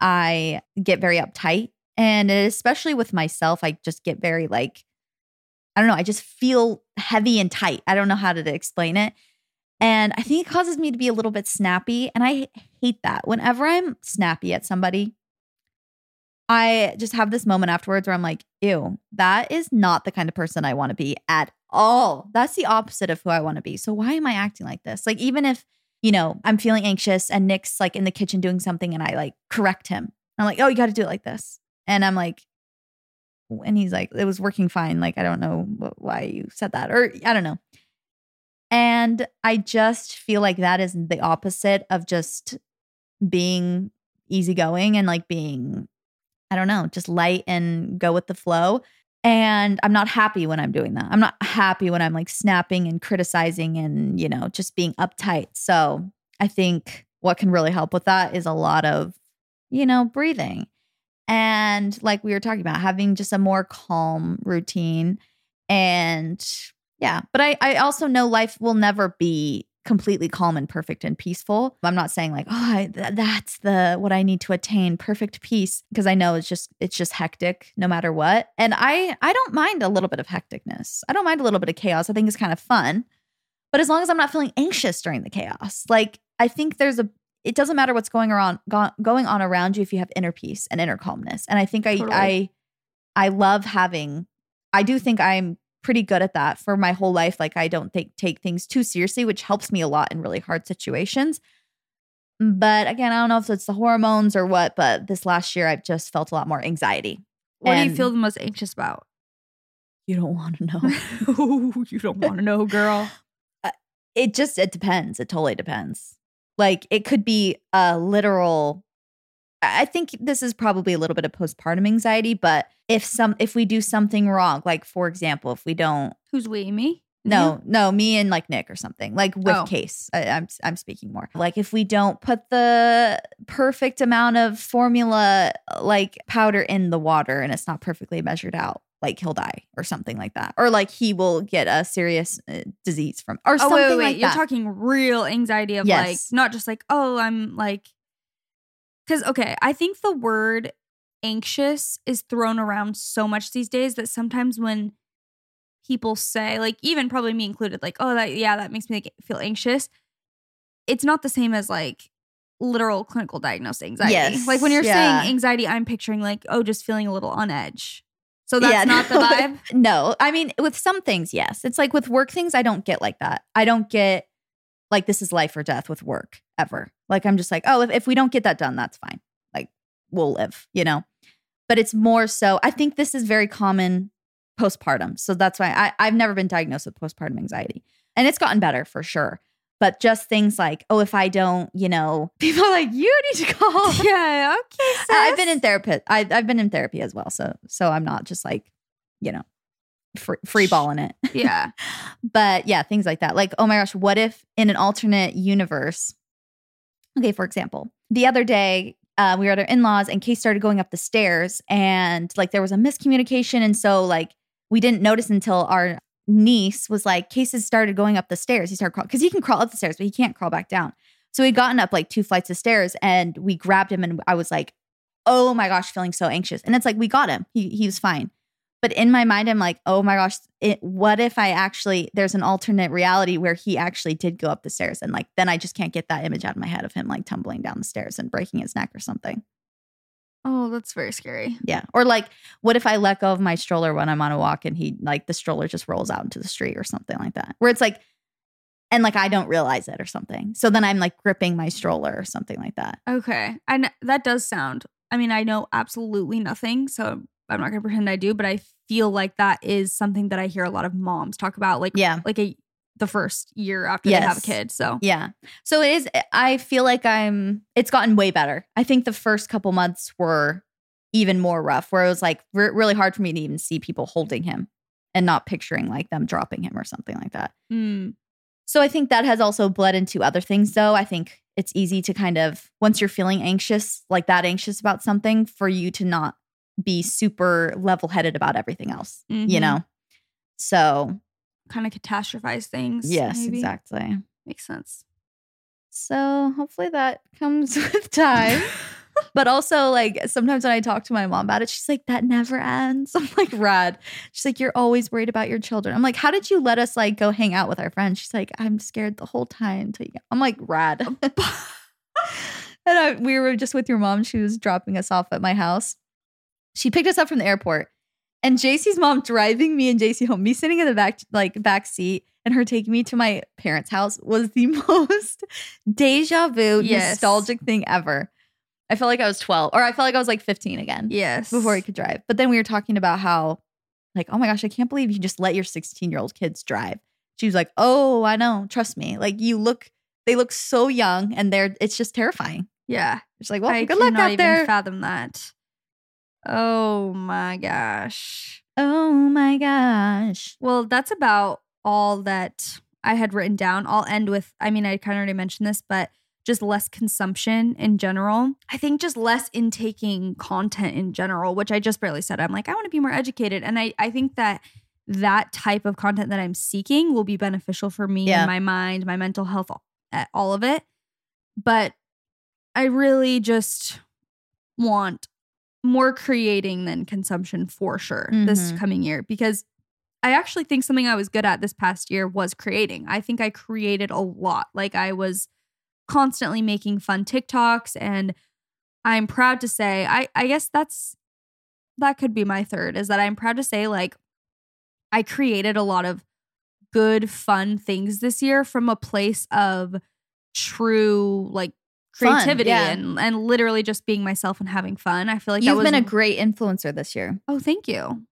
I get very uptight. And especially with myself, I just get very like, I don't know, I just feel heavy and tight. I don't know how to explain it. And I think it causes me to be a little bit snappy. And I hate that. Whenever I'm snappy at somebody, I just have this moment afterwards where I'm like, ew, that is not the kind of person I want to be at all. That's the opposite of who I want to be. So why am I acting like this? Like, even if, you know, I'm feeling anxious and Nick's like in the kitchen doing something and I like correct him. I'm like, oh, you got to do it like this. And I'm like, and he's like, it was working fine. Like, I don't know why you said that. Or I don't know. And I just feel like that is the opposite of just being easygoing and like being, I don't know, just light and go with the flow. And I'm not happy when I'm doing that. I'm not happy when I'm like snapping and criticizing and, you know, just being uptight. So I think what can really help with that is a lot of, you know, breathing. And like we were talking about, having just a more calm routine. And yeah, but I, I also know life will never be completely calm and perfect and peaceful. I'm not saying like, oh, I, th- that's the what I need to attain, perfect peace, because I know it's just it's just hectic no matter what. And I I don't mind a little bit of hecticness. I don't mind a little bit of chaos. I think it's kind of fun. But as long as I'm not feeling anxious during the chaos, like I think there's a it doesn't matter what's going around go, going on around you if you have inner peace and inner calmness. And I think I Totally. I I love having I do think I'm pretty good at that for my whole life. Like I don't think take things too seriously, which helps me a lot in really hard situations. But again, I don't know if it's the hormones or what, but this last year I've just felt a lot more anxiety. What do you feel the most anxious about? You don't want to know. you don't want to know, girl. Uh, it just it depends. It totally depends. Like it could be a literal I think this is probably a little bit of postpartum anxiety, but if some if we do something wrong, like for example, if we don't Who's we? Me? No, no, me and like Nick or something. Like with Oh. Case, I, I'm I'm speaking more. Like if we don't put the perfect amount of formula like powder in the water and it's not perfectly measured out, like he'll die or something like that, or like he will get a serious uh, disease from or Oh something wait, wait, wait. like You're that. talking real anxiety of Yes. like not just like oh I'm like because okay I think the word anxious is thrown around so much these days that sometimes when people say like even probably me included like oh that yeah that makes me like, feel anxious it's not the same as like literal clinical diagnosed anxiety Yes, like when you're yeah. saying anxiety i'm picturing like oh just feeling a little on edge So that's Yeah, not the no. vibe. No, I mean, with some things, yes. It's like with work things, I don't get like that. I don't get like this is life or death with work ever. Like I'm just like, oh, if, if we don't get that done, that's fine. Like we'll live, you know? But it's more so, I think this is very common postpartum. So that's why I, I've never been diagnosed with postpartum anxiety. And it's gotten better for sure. But just things like, oh, if I don't, you know, people are like, you need to call. Yeah, okay. Sis. I've been in therapy. I, I've been in therapy as well. So so I'm not just like, you know, free, free balling it. Yeah. but yeah, things like that. Like, oh my gosh, what if in an alternate universe? Okay, for example, the other day uh, we were at our in laws and Case started going up the stairs and like there was a miscommunication. And so like we didn't notice until our niece was like, Case's started going up the stairs. He started crawling because he can crawl up the stairs, but he can't crawl back down. So he'd gotten up like two flights of stairs and we grabbed him and I was like, oh my gosh, feeling so anxious. And it's like, we got him. He, he was fine. But in my mind, I'm like, oh my gosh, it, what if I actually, there's an alternate reality where he actually did go up the stairs and like, then I just can't get that image out of my head of him like tumbling down the stairs and breaking his neck or something. Oh, that's very scary. Yeah. Or like, what if I let go of my stroller when I'm on a walk and he like the stroller just rolls out into the street or something like that? Where it's like, and like I don't realize it or something. So then I'm like gripping my stroller or something like that. Okay. And that does sound, I mean, I know absolutely nothing. So I'm not going to pretend I do, but I feel like that is something that I hear a lot of moms talk about. Like, Yeah. like a, the first year after they have a kid. So, Yeah. So it is, I feel like I'm, it's gotten way better. I think the first couple months were even more rough, where it was like re- really hard for me to even see people holding him and not picturing like them dropping him or something like that. mm, So I think that has also bled into other things, though. I think it's easy to kind of, once you're feeling anxious, like that anxious about something, for you to not be super level headed about everything else, you Mhm. know? So, kind of catastrophize things. yes, maybe. exactly. Makes sense. So hopefully that comes with time. but also, like, sometimes when I talk to my mom about it, she's like, that never ends. I'm like, rad. She's like, you're always worried about your children. I'm like, how did you let us like go hang out with our friends? She's like, I'm scared the whole time until you. I'm like, rad. Um, and I, we were just with your mom. She was dropping us off at my house. She picked us up from the airport. And Jaci's mom driving me and JC home, me sitting in the back like back seat and her taking me to my parents' house was the most deja vu Yes. nostalgic thing ever. I felt like I was 12 or I felt like I was like 15 again Yes. before he could drive. But then we were talking about how like, oh my gosh, I can't believe you just let your 16-year-old kids drive. She was like, "Oh, I know. Trust me. Like you look they look so young and they're it's just terrifying." Yeah. It's like, "Well, I good luck out even there." fathom that. Oh my gosh. oh my gosh. Well, that's about all that I had written down. I'll end with I mean, I kind of already mentioned this, but just less consumption in general. I think just less intaking content in general, which I just barely said. I'm like, I want to be more educated. And I, I think that that type of content that I'm seeking will be beneficial for me Yeah. and my mind, my mental health, all- all of it. But I really just want more creating than consumption for sure this Mhm. coming year because I actually think something I was good at this past year was creating. I think I created a lot. Like I was constantly making fun TikToks and I'm proud to say I I guess that's that could be my third is that I'm proud to say like I created a lot of good fun things this year from a place of true like creativity yeah. and and literally just being myself and having fun. I feel like that You've was been a great influencer this year. Oh, thank you.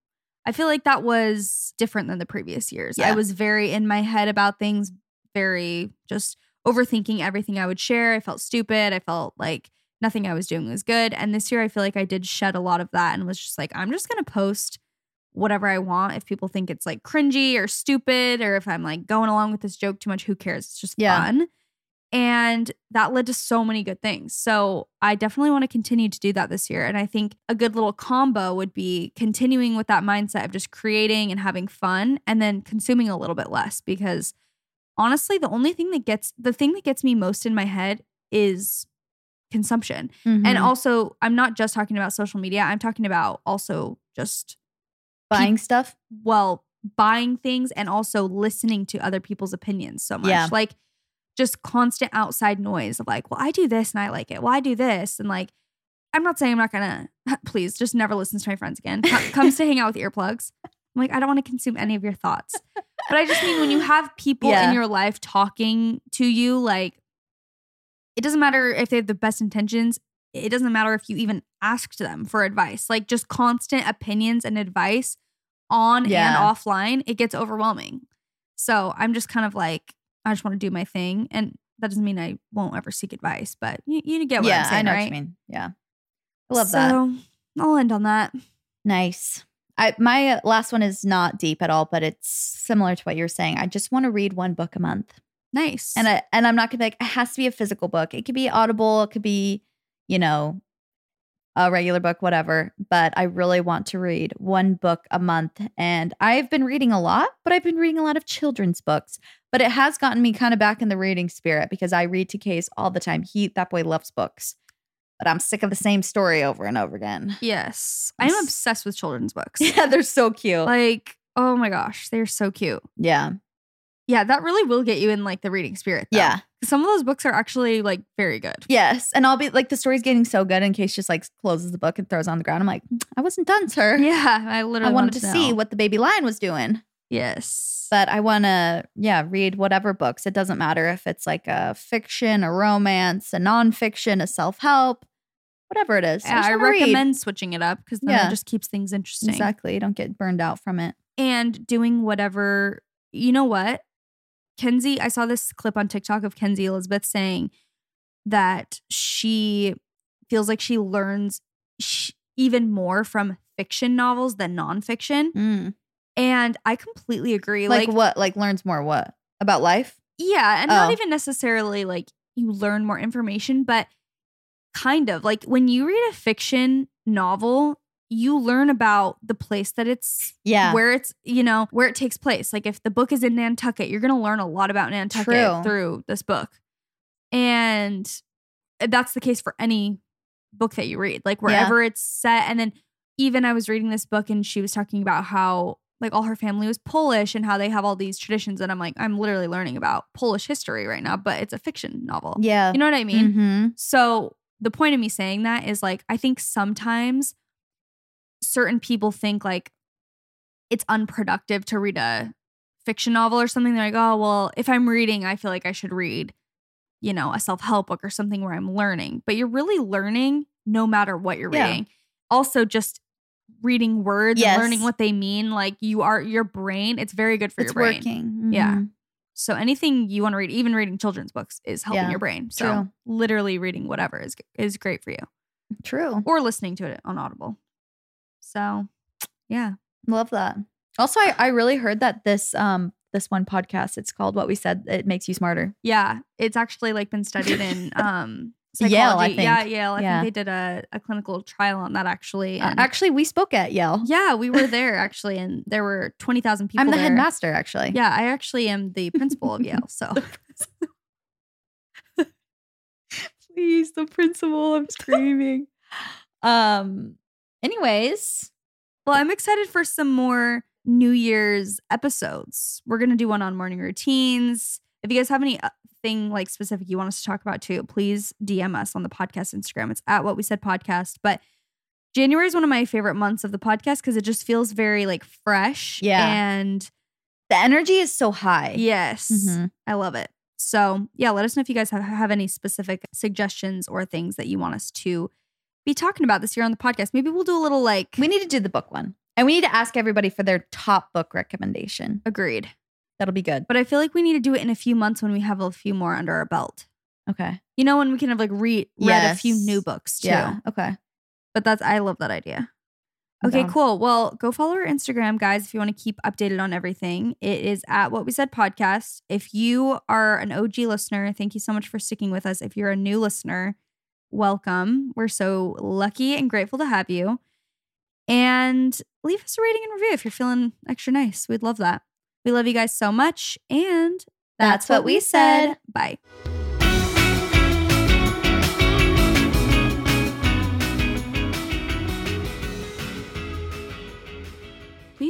I feel like that was different than the previous years. I was very in my head about things, very just overthinking everything I would share. I felt stupid. I felt like nothing I was doing was good. And this year, I feel like I did shed a lot of that and was just like, I'm just going to post whatever I want. If people think it's like cringy or stupid, or if I'm like going along with this joke too much, who cares? It's just Yeah. fun. And that led to so many good things. So I definitely want to continue to do that this year. And I think a good little combo would be continuing with that mindset of just creating and having fun and then consuming a little bit less because honestly, the only thing that gets the thing that gets me most in my head is consumption. Mm-hmm. And also, I'm not just talking about social media, I'm talking about also just buying stuff. well, buying things and also listening to other people's opinions so much. Yeah. Like just constant outside noise of like, well, I do this and I like it. Well, I do this. And like, I'm not saying I'm not gonna please just never listens to my friends again. Co- comes to hang out with earplugs. I'm like, I don't want to consume any of your thoughts. But I just mean when you have people Yeah. in your life talking to you, like, it doesn't matter if they have the best intentions. It doesn't matter if you even asked them for advice. Like, just constant opinions and advice on and offline, it gets overwhelming. So I'm just kind of like, I just want to do my thing. And that doesn't mean I won't ever seek advice, but you, you get what yeah, I'm saying, I know right? what you mean. Yeah. I love that. so, I'll end on that. Nice. I my uh, last one is not deep at all, but it's similar to what you're saying. I just want to read one book a month. Nice. And I and I'm not gonna be like, it has to be a physical book. It could be audible, it could be, you know, a regular book, whatever. But I really want to read one book a month. And I've been reading a lot, but I've been reading a lot of children's books. But it has gotten me kind of back in the reading spirit because I read to Case all the time. He that boy loves books. But I'm sick of the same story over and over again. yes. I'm Yes. obsessed with children's books. Yeah, they're so cute. Like, oh my gosh, they're so cute. yeah. Yeah, that really will get you in like the reading spirit. though. Yeah. Some of those books are actually like very good. Yes. And I'll be like, the story's getting so good in Case just like closes the book and throws it on the ground. I'm like, "Mm, I wasn't done, sir. Yeah, I literally I wanted to know. see what the baby lion was doing. Yes. But I want to, yeah, read whatever books. It doesn't matter if it's like a fiction, a romance, a nonfiction, a self help, whatever it is. Yeah, just I wanna read. recommend switching it up because then Yeah. it just keeps things interesting. Exactly. You don't get burned out from it. And doing whatever, you know what? Kenzie, I saw this clip on TikTok of Kenzie Elizabeth saying that she feels like she learns sh- even more from fiction novels than nonfiction. Mm. And I completely agree. Like, Like, what? Like learns more what? About life? yeah, and not Oh. even necessarily like you learn more information, but kind of like when you read a fiction novel, you learn about the place that it's Yeah. where it's you know where it takes place like if the book is in nantucket you're going to learn a lot about nantucket True. through this book and that's the case for any book that you read like wherever it's set and then even i was reading this book and she was talking about how like all her family was polish and how they have all these traditions and i'm like i'm literally learning about polish history right now but it's a fiction novel yeah. you know what i mean Mhm. so the point of me saying that is like I think sometimes certain people think like it's unproductive to read a fiction novel or something. They're like, oh well, if I'm reading, I feel like I should read, you know, a self-help book or something where I'm learning. But you're really learning no matter what you're Yeah. reading. Also just reading words Yes. and learning what they mean. Like you are your brain, it's very good for It's your brain. working. Yeah. Mhm. So anything you want to read, even reading children's books, is helping Yeah, your brain. So true. literally reading whatever is is great for you, True. or listening to it on Audible. So, yeah, Love that. Also, I, I really heard that this um this one podcast, it's called What We Said, it makes you smarter. yeah, it's actually like been studied in um Yale, I psychology. Yeah. Yale. I Yeah. think they did a, a clinical trial on that actually. Uh, actually, we spoke at Yale. yeah, we were there actually, and there were twenty thousand people. I'm the there. headmaster, actually. Yeah, I actually am the principal of Yale. So Please, the principal. I'm screaming. um. Anyways, Well, I'm excited for some more New Year's episodes. We're gonna do one on morning routines. If you guys have any uh, like specific you want us to talk about too, please DM us on the podcast Instagram. It's at what we said podcast. But January is one of my favorite months of the podcast because it just feels very like fresh. Yeah. And the energy is so high. yes, Mhm. I love it. So yeah, let us know if you guys have, have any specific suggestions or things that you want us to be talking about this year on the podcast. Maybe we'll do a little like We need to do the book one, and we need to ask everybody for their top book recommendation. agreed. That'll be good. But I feel like we need to do it in a few months when we have a few more under our belt. Okay. You know, when we can have like re- read a few new books too. Yeah. Okay. But that's I love that idea. Okay, cool. Well, go follow our Instagram, guys, if you want to keep updated on everything. It is at What We Said Podcast. If you are an OG listener, thank you so much for sticking with us. If you're a new listener, welcome. We're so lucky and grateful to have you. And leave us a rating and review if you're feeling extra nice. We'd love that. We love you guys so much. And That's what we said. Bye.